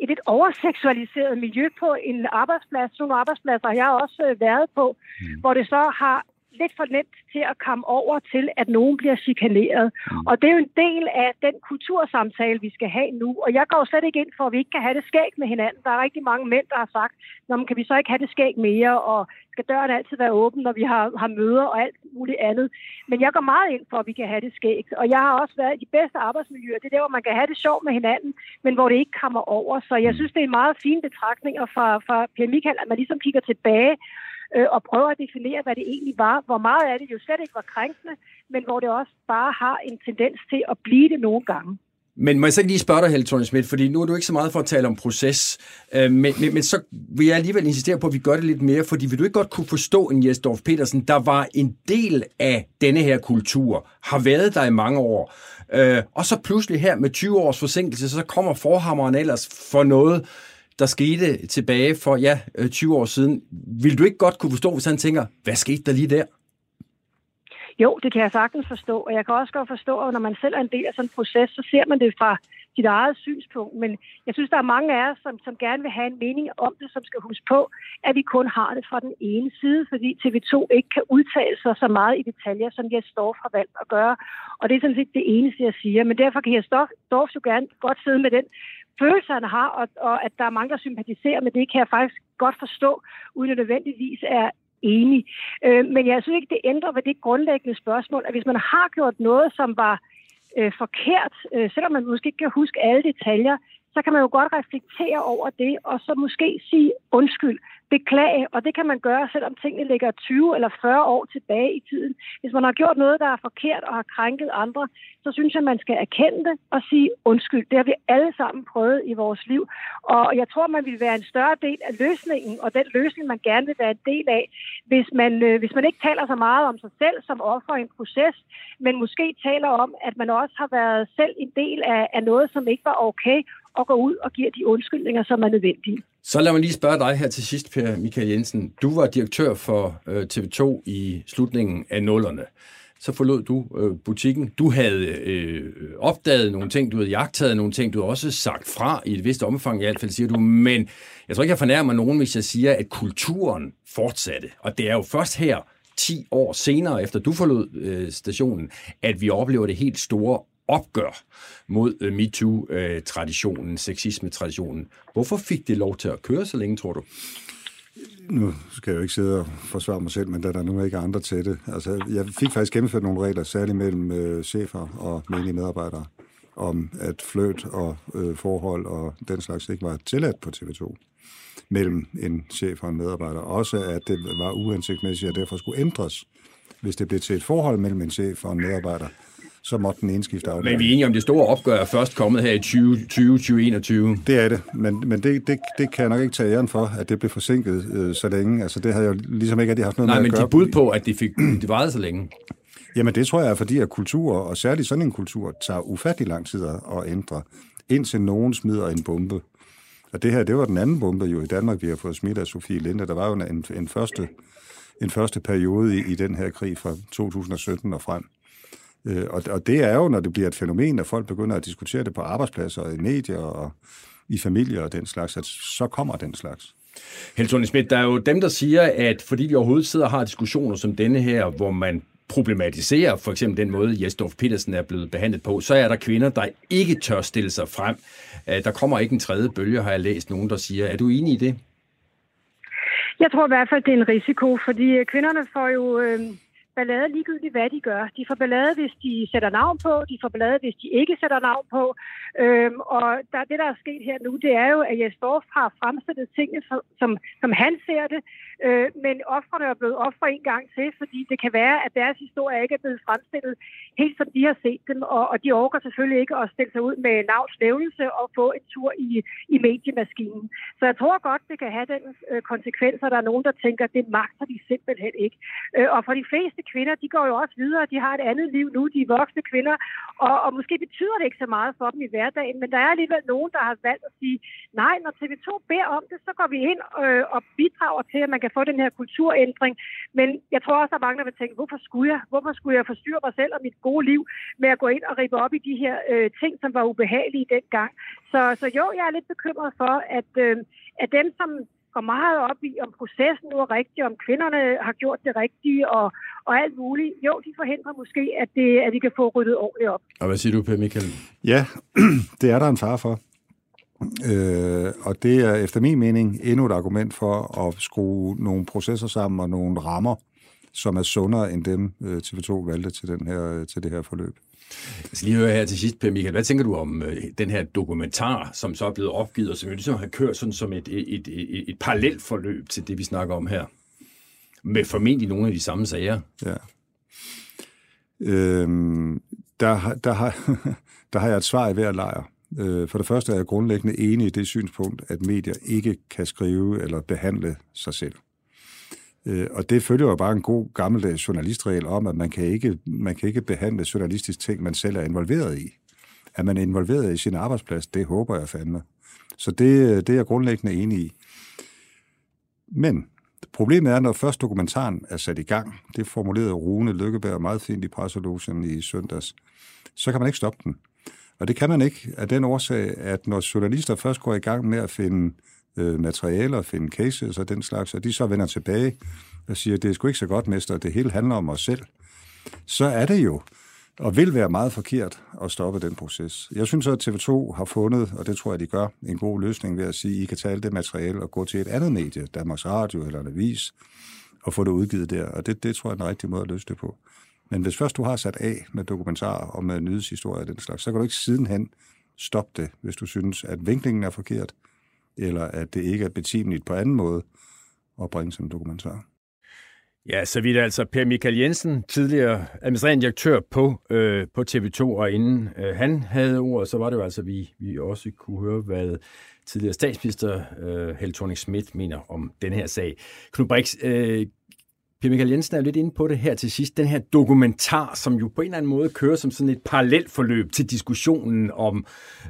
et lidt overseksualiseret miljø på en arbejdsplads. Nogle arbejdspladser har jeg også øh, været på, mm. hvor det så har lidt for nemt til at komme over til, at nogen bliver chikaneret. Mm. Og det er jo en del af den kultursamtale, vi skal have nu. Og jeg går slet ikke ind for, at vi ikke kan have det skæg med hinanden. Der er rigtig mange mænd, der har sagt, Nå, kan vi så ikke have det skæg mere, og skal døren altid være åben, når vi har, har møder og alt muligt andet. Men jeg går meget ind for, at vi kan have det skæg. Og jeg har også været i de bedste arbejdsmiljøer. Det er der, hvor man kan have det sjovt med hinanden, men hvor det ikke kommer over. Så jeg synes, det er en meget fin betragtning fra, fra Per Michael, at man ligesom kigger tilbage øh, og prøver at definere, hvad det egentlig var. Hvor meget af det jo slet ikke var krænkende, men hvor det også bare har en tendens til at blive det nogle gange. Men må jeg så ikke lige spørge dig, Helle Thorne Schmidt, fordi nu er du ikke så meget for at tale om proces, øh, men, men, men så vil jeg alligevel insistere på, at vi gør det lidt mere, fordi vil du ikke godt kunne forstå en Jesdorf Petersen, der var en del af denne her kultur, har været der i mange år, øh, og så pludselig her med 20 års forsinkelse, så kommer forhammeren ellers for noget, der skete tilbage for ja, øh, 20 år siden. Vil du ikke godt kunne forstå, hvis han tænker, hvad skete der lige der? Jo, det kan jeg sagtens forstå, og jeg kan også godt forstå, at når man selv er en del af sådan en proces, så ser man det fra sit eget synspunkt. Men jeg synes, der er mange af os, som, som gerne vil have en mening om det, som skal huske på, at vi kun har det fra den ene side, fordi TV2 ikke kan udtale sig så meget i detaljer, som jeg står fra valgt at gøre. Og det er sådan set det eneste, jeg siger. Men derfor kan jeg Dorf jo gerne godt sidde med den følelse, han har, og, og at der er mange, der sympatiserer med det, kan jeg faktisk godt forstå, uden at nødvendigvis er enig. Øh, men jeg synes ikke, det ændrer ved det grundlæggende spørgsmål, at hvis man har gjort noget, som var øh, forkert, øh, selvom man måske ikke kan huske alle detaljer, så kan man jo godt reflektere over det, og så måske sige undskyld beklage, og det kan man gøre, selvom tingene ligger 20 eller 40 år tilbage i tiden. Hvis man har gjort noget, der er forkert og har krænket andre, så synes jeg, man skal erkende det og sige undskyld. Det har vi alle sammen prøvet i vores liv, og jeg tror, man vil være en større del af løsningen, og den løsning, man gerne vil være en del af, hvis man, øh, hvis man ikke taler så meget om sig selv som offer i en proces, men måske taler om, at man også har været selv en del af, af noget, som ikke var okay, og går ud og giver de undskyldninger, som er nødvendige. Så lad mig lige spørge dig her til sidst, Per Michael Jensen. Du var direktør for øh, TV2 i slutningen af nullerne. Så forlod du øh, butikken. Du havde øh, opdaget nogle ting, du havde jagtet nogle ting, du havde også sagt fra i et vist omfang, i hvert fald siger du. Men jeg tror ikke, jeg fornærmer nogen, hvis jeg siger, at kulturen fortsatte. Og det er jo først her, 10 år senere, efter du forlod øh, stationen, at vi oplever det helt store opgør mod øh, MeToo-traditionen, sexisme-traditionen. Hvorfor fik det lov til at køre så længe, tror du? Nu skal jeg jo ikke sidde og forsvare mig selv, men der er der nu ikke andre til det. Altså, jeg fik faktisk gennemført nogle regler, særligt mellem øh, chefer og menige medarbejdere, om at fløt og øh, forhold og den slags ikke var tilladt på TV2 mellem en chef og en medarbejder. Også at det var uhensigtsmæssigt, og derfor skulle ændres, hvis det blev til et forhold mellem en chef og en medarbejder, så måtte den ene skifte afdeling. Men vi er enige om, det store opgør er først kommet her i 2020-2021. Det er det, men, men det, det, det kan jeg nok ikke tage æren for, at det blev forsinket øh, så længe. Altså, det havde jeg jo ligesom ikke rigtig haft noget Nej, med at gøre. Nej, men de bud på, at det, fik, det varede så længe. Jamen, det tror jeg er fordi, at kultur, og særligt sådan en kultur, tager ufattelig lang tid at ændre, indtil nogen smider en bombe. Og det her, det var den anden bombe jo i Danmark, vi har fået smidt af Sofie Linde. Der var jo en, en, første, en første periode i, i den her krig fra 2017 og frem, Øh, og, og det er jo, når det bliver et fænomen, at folk begynder at diskutere det på arbejdspladser og i medier og i familier og den slags, at så kommer den slags. Helsund Schmidt, der er jo dem, der siger, at fordi vi overhovedet sidder og har diskussioner som denne her, hvor man problematiserer for eksempel den måde, Jesdorf Petersen er blevet behandlet på, så er der kvinder, der ikke tør stille sig frem. Øh, der kommer ikke en tredje bølge, har jeg læst nogen, der siger. Er du enig i det? Jeg tror i hvert fald, det er en risiko, fordi kvinderne får jo øh, ballade ligegyldigt, hvad de gør. De får ballade, hvis de sætter navn på, de får ballade, hvis de ikke sætter navn på. Øhm, og der, det, der er sket her nu, det er jo, at Jes Dorf har fremstillet tingene, som, som han ser det, øh, men offrene er blevet ofre en gang til, fordi det kan være, at deres historie ikke er blevet fremstillet helt som de har set dem, og, og de overgår selvfølgelig ikke at stille sig ud med navns nævnelse og få en tur i, i mediemaskinen. Så jeg tror godt, det kan have den øh, konsekvenser, der er nogen, der tænker, at det magter de simpelthen ikke. Øh, og for de fleste kvinder, de går jo også videre, de har et andet liv nu, de er voksne kvinder, og, og måske betyder det ikke så meget for dem i hverdagen, men der er alligevel nogen, der har valgt at sige, nej, når TV2 beder om det, så går vi ind øh, og bidrager til, at man kan få den her kulturændring. Men jeg tror også, at mange der vil tænke, hvorfor skulle jeg? Hvorfor skulle jeg forstyrre mig selv og mit gode liv med at gå ind og ribe op i de her øh, ting, som var ubehagelige dengang? Så, så jo, jeg er lidt bekymret for, at, øh, at dem, som går meget op i, om processen nu er rigtig, om kvinderne har gjort det rigtige og, og alt muligt. Jo, de forhindrer måske, at, det, at de kan få ryddet ordentligt op. Og hvad siger du, Per Michael? Ja, det er der en far for. Øh, og det er efter min mening endnu et argument for at skrue nogle processer sammen og nogle rammer, som er sundere end dem øh, TV2 valgte til, den her, til det her forløb. Jeg skal lige høre her til sidst, Per Michael. Hvad tænker du om øh, den her dokumentar, som så er blevet opgivet, og som jo ligesom har kørt sådan som et, et, et, et, et parallelt forløb til det, vi snakker om her? med formentlig nogle af de samme sager. Ja. Øhm, der, der, har, der har jeg et svar i hver lejr. Øh, for det første er jeg grundlæggende enig i det synspunkt, at medier ikke kan skrive eller behandle sig selv. Øh, og det følger jo bare en god gammeldags journalistregel om, at man kan ikke, man kan ikke behandle journalistisk ting, man selv er involveret i. At man er involveret i sin arbejdsplads, det håber jeg fandme. Så det, det er jeg grundlæggende enig i. Men problemet er, når først dokumentaren er sat i gang, det formulerede Rune Lykkeberg meget fint i presselogen i søndags, så kan man ikke stoppe den. Og det kan man ikke af den årsag, at når journalister først går i gang med at finde øh, materialer, finde cases og den slags, og de så vender tilbage og siger, det er sgu ikke så godt, mester, det hele handler om os selv, så er det jo, og vil være meget forkert at stoppe den proces. Jeg synes at TV2 har fundet, og det tror jeg, de gør, en god løsning ved at sige, at I kan tage alt det materiale og gå til et andet medie, Danmarks Radio eller en avis, og få det udgivet der. Og det, det tror jeg er den rigtige måde at løse det på. Men hvis først du har sat af med dokumentarer og med nyhedshistorier og den slags, så kan du ikke sidenhen stoppe det, hvis du synes, at vinklingen er forkert, eller at det ikke er betimeligt på anden måde at bringe som dokumentar. Ja, så vidt altså Per Michael Jensen, tidligere administrerende direktør på, øh, på TV2, og inden øh, han havde ord, så var det jo altså, vi, vi også kunne høre, hvad tidligere statsminister øh, Helle thorning Schmidt mener om den her sag. Knud Brix, øh, Per Michael Jensen er jo lidt inde på det her til sidst. Den her dokumentar, som jo på en eller anden måde kører som sådan et parallelt forløb til diskussionen om,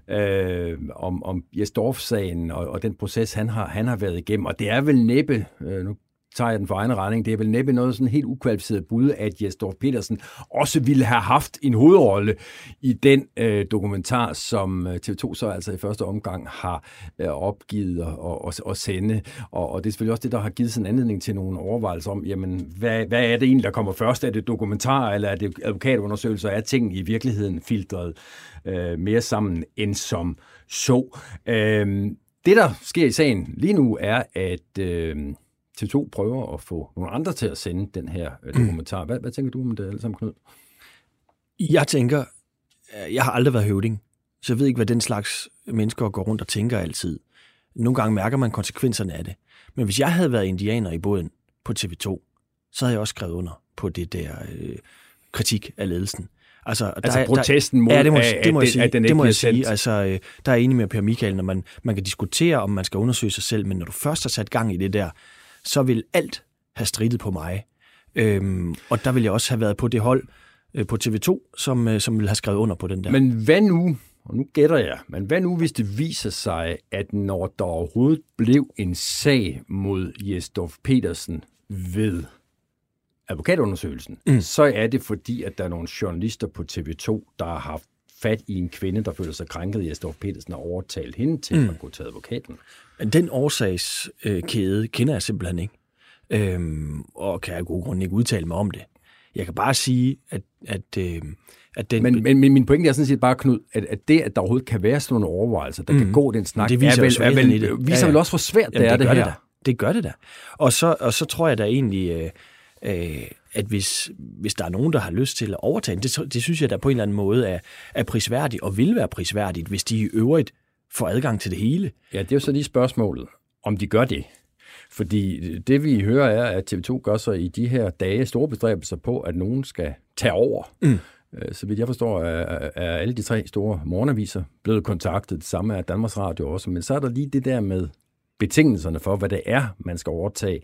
øh, om, om Jesdorf-sagen og, og den proces, han har, han har været igennem. Og det er vel næppe, øh, nu tager jeg den for egen regning, det er vel næppe noget sådan helt ukvalificeret bud, at Jesdorf Petersen også ville have haft en hovedrolle i den øh, dokumentar, som øh, TV2 så altså i første omgang har øh, opgivet at, og, og sende. Og, og det er selvfølgelig også det, der har givet sådan en anledning til nogle overvejelser om, jamen, hvad, hvad er det egentlig, der kommer først? Er det dokumentar, eller er det advokatundersøgelser? Er ting i virkeligheden filtreret øh, mere sammen end som så? Øh, det, der sker i sagen lige nu, er, at øh, TV2 prøver at få nogle andre til at sende den her øh, dokumentar. Hvad, hvad tænker du om det alle sammen, Knud? Jeg tænker, øh, jeg har aldrig været høvding, så jeg ved ikke, hvad den slags mennesker går rundt og tænker altid. Nogle gange mærker man konsekvenserne af det. Men hvis jeg havde været indianer i båden på TV2, så havde jeg også skrevet under på det der øh, kritik af ledelsen. Altså, altså der, protesten mod, ja, det må, at, det må jeg sige. det må jeg sige. Altså, øh, der er enig med Per Michael, når man, man kan diskutere, om man skal undersøge sig selv, men når du først har sat gang i det der, så vil alt have stridet på mig. Øhm, og der vil jeg også have været på det hold øh, på TV2, som, øh, som vil have skrevet under på den der. Men hvad nu, og nu gætter jeg, men hvad nu, hvis det viser sig, at når der overhovedet blev en sag mod Jesdorf Petersen ved advokatundersøgelsen, mm. så er det fordi, at der er nogle journalister på TV2, der har haft fat i en kvinde, der føler sig krænket. Jesdorf Petersen har overtalt hende til mm. at gå til advokaten. Den årsagskæde kender jeg simpelthen ikke, øhm, og kan jeg af gode grunde ikke udtale mig om det. Jeg kan bare sige, at, at, øh, at den... Men, men, men min pointe er sådan set bare, Knud, at, at det, at der overhovedet kan være sådan nogle overvejelser, der mm. kan gå den snak, det viser, er vel, er vel, viser ja, ja. vel også, hvor svært Jamen, det er, det, det her. Det, det gør det da. Og så, og så tror jeg da egentlig, øh, øh, at hvis, hvis der er nogen, der har lyst til at overtage det, det synes jeg da på en eller anden måde er, er prisværdigt, og vil være prisværdigt, hvis de i øvrigt får adgang til det hele. Ja, det er jo så lige spørgsmålet, om de gør det. Fordi det vi hører er, at TV2 gør sig i de her dage store bestræbelser på, at nogen skal tage over. Mm. Øh, så vidt jeg forstår, er, er alle de tre store morgenaviser blevet kontaktet. Det samme er Danmarks Radio også. Men så er der lige det der med betingelserne for, hvad det er, man skal overtage.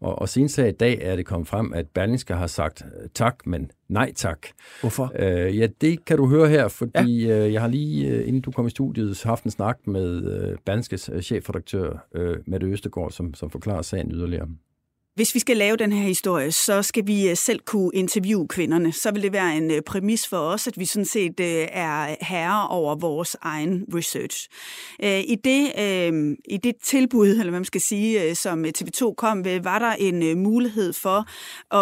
Og, og senest her i dag er det kommet frem, at Berlingske har sagt øh, tak, men nej tak. Hvorfor? Øh, ja, det kan du høre her, fordi ja. øh, jeg har lige, øh, inden du kom i studiet, haft en snak med øh, Berlingskes øh, chefredaktør, øh, Mette Østegård, som, som forklarer sagen yderligere. Hvis vi skal lave den her historie, så skal vi øh, selv kunne interviewe kvinderne. Så vil det være en øh, præmis for os, at vi sådan set øh, er herre over vores egen research. I det, i det tilbud, eller hvad man skal sige, som TV2 kom ved, var der en mulighed for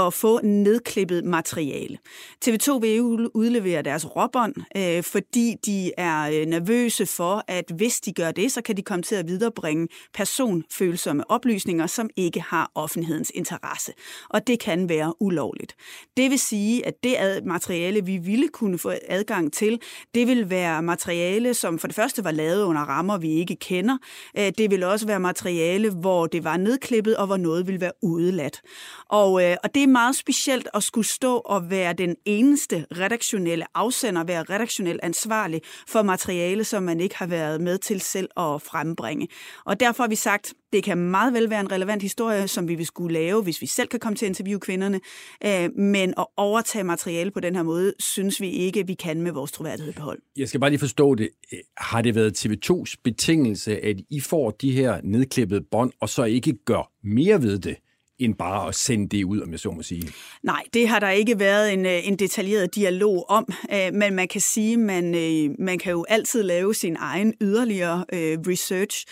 at få nedklippet materiale. TV2 vil udlevere deres råbånd, fordi de er nervøse for, at hvis de gør det, så kan de komme til at viderebringe personfølsomme oplysninger, som ikke har offentligheden offentlighedens interesse. Og det kan være ulovligt. Det vil sige, at det materiale, vi ville kunne få adgang til, det vil være materiale, som for det første var lavet under rammer, vi ikke kender. Øh, det vil også være materiale, hvor det var nedklippet, og hvor noget vil være udeladt. Og, øh, og det er meget specielt at skulle stå og være den eneste redaktionelle afsender, være redaktionelt ansvarlig for materiale, som man ikke har været med til selv at frembringe. Og derfor har vi sagt, det kan meget vel være en relevant historie, som vi vil skulle lave, hvis vi selv kan komme til at interviewe kvinderne. Øh, men at overtage materiale på den her måde, synes vi ikke, vi kan med vores troværdighed behold. Jeg skal bare lige forstå det. Har det været TV2's betingelse, at I får de her nedklippede bånd, og så ikke gør mere ved det? End bare at sende det ud, om jeg så må sige. Nej, det har der ikke været en, øh, en detaljeret dialog om, øh, men man kan sige, man øh, man kan jo altid lave sin egen yderligere research,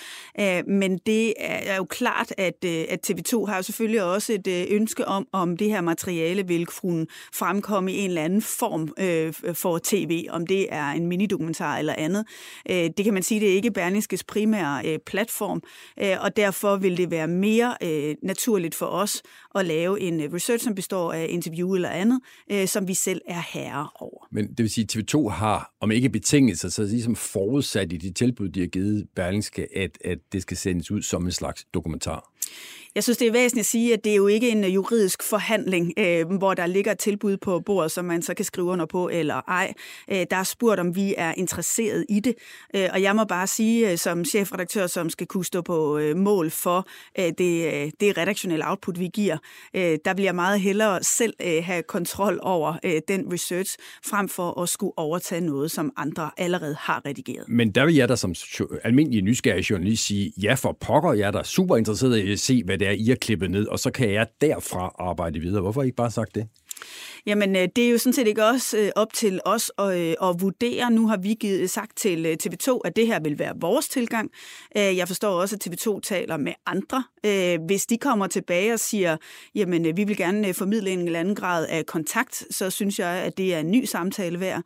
men det er jo klart, at, at TV2 har jo selvfølgelig også et ønske om, om det her materiale vil kunne fremkomme i en eller anden form for tv, om det er en minidokumentar eller andet. Det kan man sige, det er ikke Berlingskes primære platform, og derfor vil det være mere naturligt for os us at lave en øh, research, som består af interview eller andet, øh, som vi selv er herre over. Men det vil sige, at TV2 har, om ikke betingelser, så ligesom forudsat i de tilbud, de har givet Berlingske, at, at det skal sendes ud som en slags dokumentar. Jeg synes, det er væsentligt at sige, at det er jo ikke en juridisk forhandling, øh, hvor der ligger et tilbud på bordet, som man så kan skrive under på eller ej. Øh, der er spurgt, om vi er interesseret i det. Øh, og jeg må bare sige, øh, som chefredaktør, som skal kunne stå på øh, mål for øh, det, øh, det redaktionelle output, vi giver, øh, der vil jeg meget hellere selv øh, have kontrol over øh, den research, frem for at skulle overtage noget, som andre allerede har redigeret. Men der vil jeg da som almindelig nysgerrig journalist sige, ja for pokker, jeg er da super interesseret i at se, hvad det er, I har klippet ned, og så kan jeg derfra arbejde videre. Hvorfor har I ikke bare sagt det? Jamen, øh, det er jo sådan set ikke også øh, op til os at, øh, at vurdere. Nu har vi givet, sagt til TV2, at det her vil være vores tilgang. Jeg forstår også, at TV2 taler med andre. Hvis de kommer tilbage og siger, jamen, vi vil gerne formidle en eller anden grad af kontakt, så synes jeg, at det er en ny samtale værd.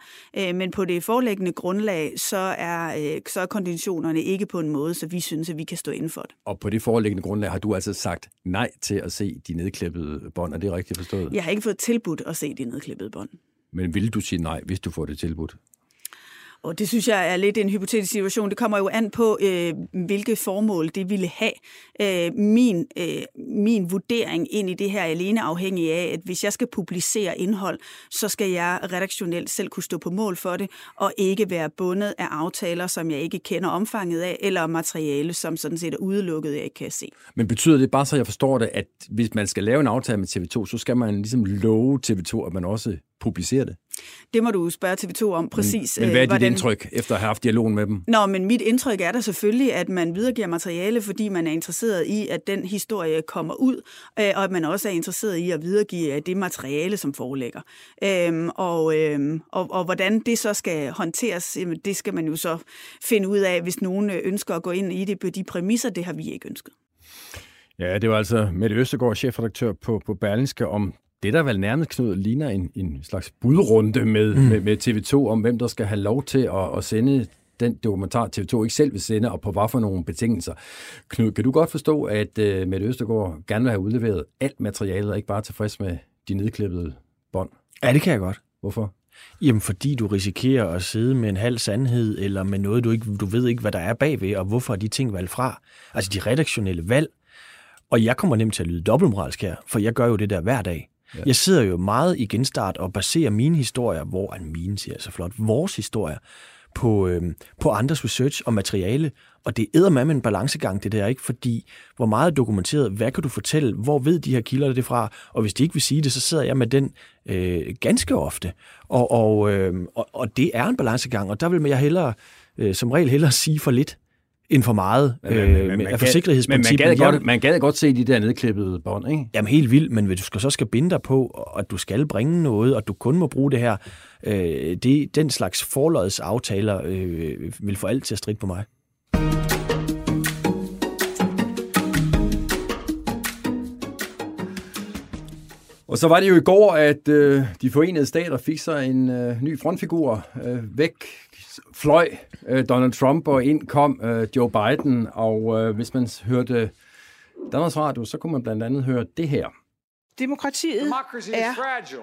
Men på det forelæggende grundlag, så er, så er konditionerne ikke på en måde, så vi synes, at vi kan stå inden for det. Og på det forelæggende grundlag har du altså sagt nej til at se de nedklippede bånd. Er det rigtigt forstået? Jeg har ikke fået tilbudt at se de nedklippede bånd. Men vil du sige nej, hvis du får det tilbudt? Og det synes jeg er lidt en hypotetisk situation. Det kommer jo an på, øh, hvilke formål det ville have. Øh, min, øh, min vurdering ind i det her er alene afhængig af, at hvis jeg skal publicere indhold, så skal jeg redaktionelt selv kunne stå på mål for det, og ikke være bundet af aftaler, som jeg ikke kender omfanget af, eller materiale, som sådan set er udelukket, jeg ikke kan se. Men betyder det bare så, jeg forstår det, at hvis man skal lave en aftale med TV2, så skal man ligesom love TV2, at man også publicerer det? Det må du spørge TV2 om præcis. Men, men hvad er dit hvordan... indtryk, efter at have haft dialogen med dem? Nå, men mit indtryk er da selvfølgelig, at man videregiver materiale, fordi man er interesseret i, at den historie kommer ud, øh, og at man også er interesseret i at videregive det materiale, som forelægger. Øhm, og, øhm, og, og hvordan det så skal håndteres, det skal man jo så finde ud af, hvis nogen ønsker at gå ind i det på de præmisser, det har vi ikke ønsket. Ja, det var altså Mette Østegård, chefredaktør på, på Berlingske, om det, der vel nærmest, Knud, ligner en, en slags budrunde med, mm. med, med TV2 om, hvem der skal have lov til at, at sende den dokumentar, TV2 ikke selv vil sende, og på hvad for nogle betingelser. Knud, kan du godt forstå, at uh, Mette Østergaard gerne vil have udleveret alt materialet, og ikke bare tilfreds med de nedklippede bånd? Ja, det kan jeg godt. Hvorfor? Jamen, fordi du risikerer at sidde med en halv sandhed, eller med noget, du ikke du ved ikke, hvad der er bagved, og hvorfor er de ting valgt fra. Altså de redaktionelle valg. Og jeg kommer nemt til at lyde dobbeltmoralsk her, for jeg gør jo det der hver dag. Ja. Jeg sidder jo meget i genstart og baserer mine historier, hvor er mine, siger så flot, vores historier, på, øh, på andres research og materiale. Og det æder med en balancegang, det der, ikke? Fordi hvor meget dokumenteret, hvad kan du fortælle, hvor ved de her kilder det fra? Og hvis de ikke vil sige det, så sidder jeg med den øh, ganske ofte. Og, og, øh, og, og det er en balancegang, og der vil jeg hellere, øh, som regel hellere sige for lidt, end for meget men, øh, men, men, af forsigtighedsprincippet. Men man gad, godt, man gad godt se de der nedklippede bånd, ikke? Jamen helt vildt, men hvis du skal, så skal binde dig på, at du skal bringe noget, og du kun må bruge det her, øh, det, den slags forløjets aftaler øh, vil få alt til at stride på mig. Og så var det jo i går, at øh, de forenede stater fik sig en øh, ny frontfigur øh, væk fløj øh, Donald Trump, og ind kom øh, Joe Biden, og øh, hvis man hørte Danmarks Radio, så kunne man blandt andet høre det her. Demokratiet er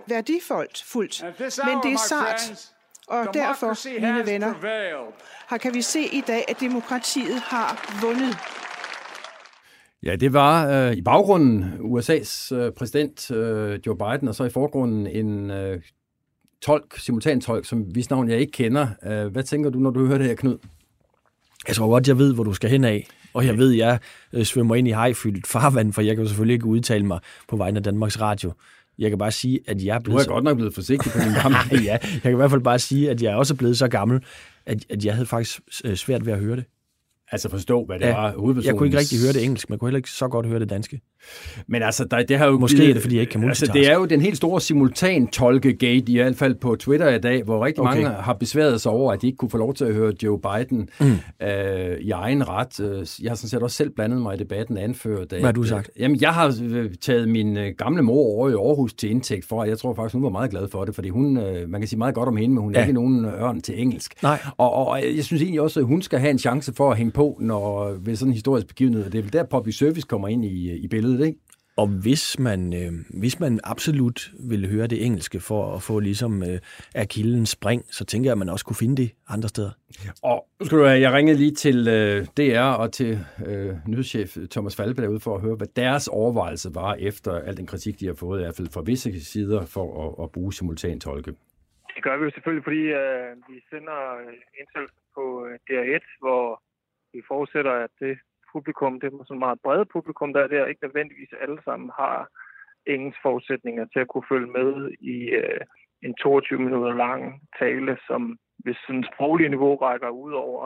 værdifuldt, fuldt, men det er sart. Og derfor, mine venner, har kan vi se i dag, at demokratiet har vundet. Ja, det var øh, i baggrunden USA's øh, præsident øh, Joe Biden, og så i forgrunden en øh, tolk, simultantolk, som hvis navn jeg ikke kender. Øh, hvad tænker du, når du hører det her, Knud? Jeg tror godt, jeg ved, hvor du skal hen af. Og jeg ved, at jeg øh, svømmer ind i hejfyldt farvand, for jeg kan jo selvfølgelig ikke udtale mig på vegne af Danmarks Radio. Jeg kan bare sige, at jeg er blevet... Du er godt nok blevet forsigtig på din gamle. ja, jeg kan i hvert fald bare sige, at jeg er også blevet så gammel, at, at jeg havde faktisk øh, svært ved at høre det. Altså forstå, hvad det Ja, var hovedpersonen. Jeg kunne ikke rigtig høre det engelsk, men jeg kunne heller ikke så godt høre det danske. Men altså, der, det har jo Måske er det, fordi jeg ikke kan Altså, multitaske. det er jo den helt store simultan-tolke-gate, i hvert fald på Twitter i dag, hvor rigtig Okay. mange har besværet sig over, at de ikke kunne få lov til at høre Joe Biden mm. øh, i egen ret. Øh, Jeg har sådan set også selv blandet mig i debatten anført. Hvad har du sagt? Jamen, jeg har øh, taget min øh, gamle mor over i Aarhus til indtægt for, at jeg tror faktisk, hun var meget glad for det, fordi hun, øh, man kan sige meget godt om hende, men hun er Ja. ikke nogen ørn til engelsk. Nej. Og, og jeg synes egentlig også, at hun skal have en chance for at hænge på, når ved sådan en historisk begivenhed. Det er vel der, public service kommer ind i, i billedet, ikke? Og hvis man, øh, hvis man absolut ville høre det engelske for at få ligesom øh, Achilles spring, så tænker jeg, at man også kunne finde det andre steder. Og skal du have, jeg ringede lige til øh, DR og til øh, nyhedschef Thomas Falbe derude for at høre, hvad deres overvejelse var efter al den kritik, de har fået, i hvert fald fra visse sider, for at, at bruge simultantolke. Det gør vi jo selvfølgelig, fordi øh, vi sender øh, indsæt på øh, DR1, hvor vi forudsætter, at det publikum, det er sådan meget brede publikum, der er der, ikke nødvendigvis alle sammen har engelsk forudsætninger til at kunne følge med i øh, en 22 minutter lang tale, som hvis sådan sproglige niveau rækker ud over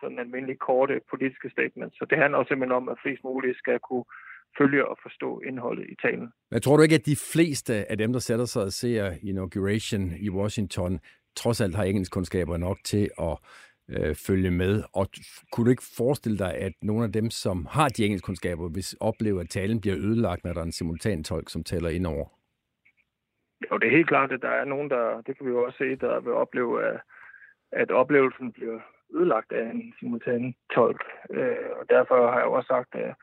sådan almindelige korte politiske statements. Så det handler også simpelthen om, at flest muligt skal kunne følge og forstå indholdet i talen. Men tror du ikke, at de fleste af dem, der sætter sig og ser Inauguration i Washington, trods alt har engelskkundskaber nok til at øh, følge med? Og kunne du ikke forestille dig, at nogle af dem, som har de engelskkundskaber, hvis oplever, at talen bliver ødelagt, når der er en simultantolk, som taler ind over? Jo, det er helt klart, at der er nogen, der, det kan vi jo også se, der vil opleve, at, at oplevelsen bliver ødelagt af en simultan tolk. Øh, og derfor har jeg jo også sagt, at,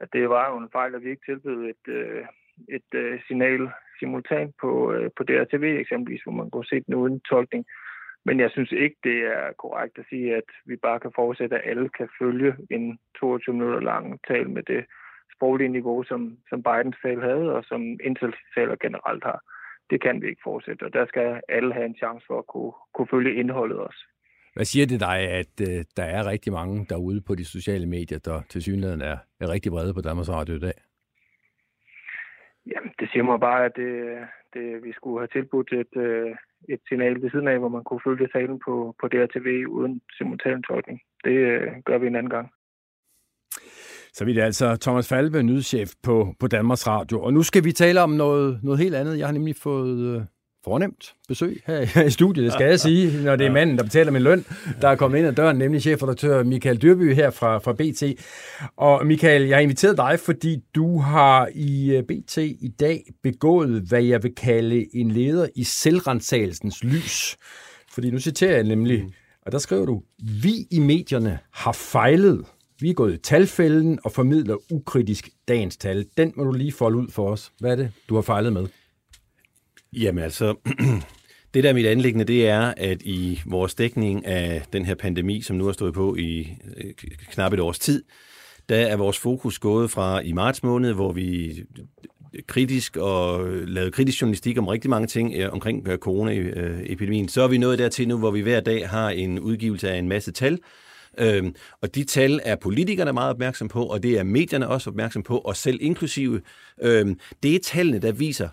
at det var jo en fejl, at vi ikke tilbød et, øh, et øh, signal simultant på, øh, på DRTV eksempelvis, hvor man kunne se den uden tolkning. Men jeg synes ikke, det er korrekt at sige, at vi bare kan forudsætte, at alle kan følge en 22 minutter lang tale med det sproglige niveau, som, som Bidens tale havde, og som Intels taler generelt har. Det kan vi ikke fortsætte, og der skal alle have en chance for at kunne, kunne følge indholdet også. Hvad siger det dig, at øh, der er rigtig mange derude på de sociale medier, der til synligheden er, er rigtig brede på Danmarks Radio i dag? Jamen, det siger mig bare, at det, det, vi skulle have tilbudt et, øh, et signal ved siden af, hvor man kunne følge talen på, på DRTV uden simultantolkning. Det øh, gør vi en anden gang. Så vi er det altså Thomas Falbe, nyhedschef på, på Danmarks Radio. Og nu skal vi tale om noget, noget helt andet. Jeg har nemlig fået øh, fornemt besøg her i studiet, det skal jeg sige, når det er manden, der betaler min løn, der er kommet ind ad døren, nemlig chefredaktør Michael Dyrby her fra, fra BT. Og Michael, jeg har inviteret dig, fordi du har i øh, BT i dag begået, hvad jeg vil kalde en leder i selvrensagelsens lys. Fordi nu citerer jeg nemlig, og der skriver du, vi i medierne har fejlet. Vi er gået i talfælden og formidler ukritisk dagens tal. Den må du lige folde ud for os. Hvad er det, du har fejlet med? Jamen altså, det der er mit anlæggende, det er, at i vores dækning af den her pandemi, som nu har stået på i øh, knap et års tid, der er vores fokus gået fra i marts måned, hvor vi øh, kritisk og øh, lavede kritisk journalistik om rigtig mange ting omkring coronaepidemien. Så er vi nået dertil nu, hvor vi hver dag har en udgivelse af en masse tal, Øhm, og de tal er politikerne meget opmærksom på, og det er medierne også opmærksom på, og selv inklusive. Øhm, det er tallene, der viser,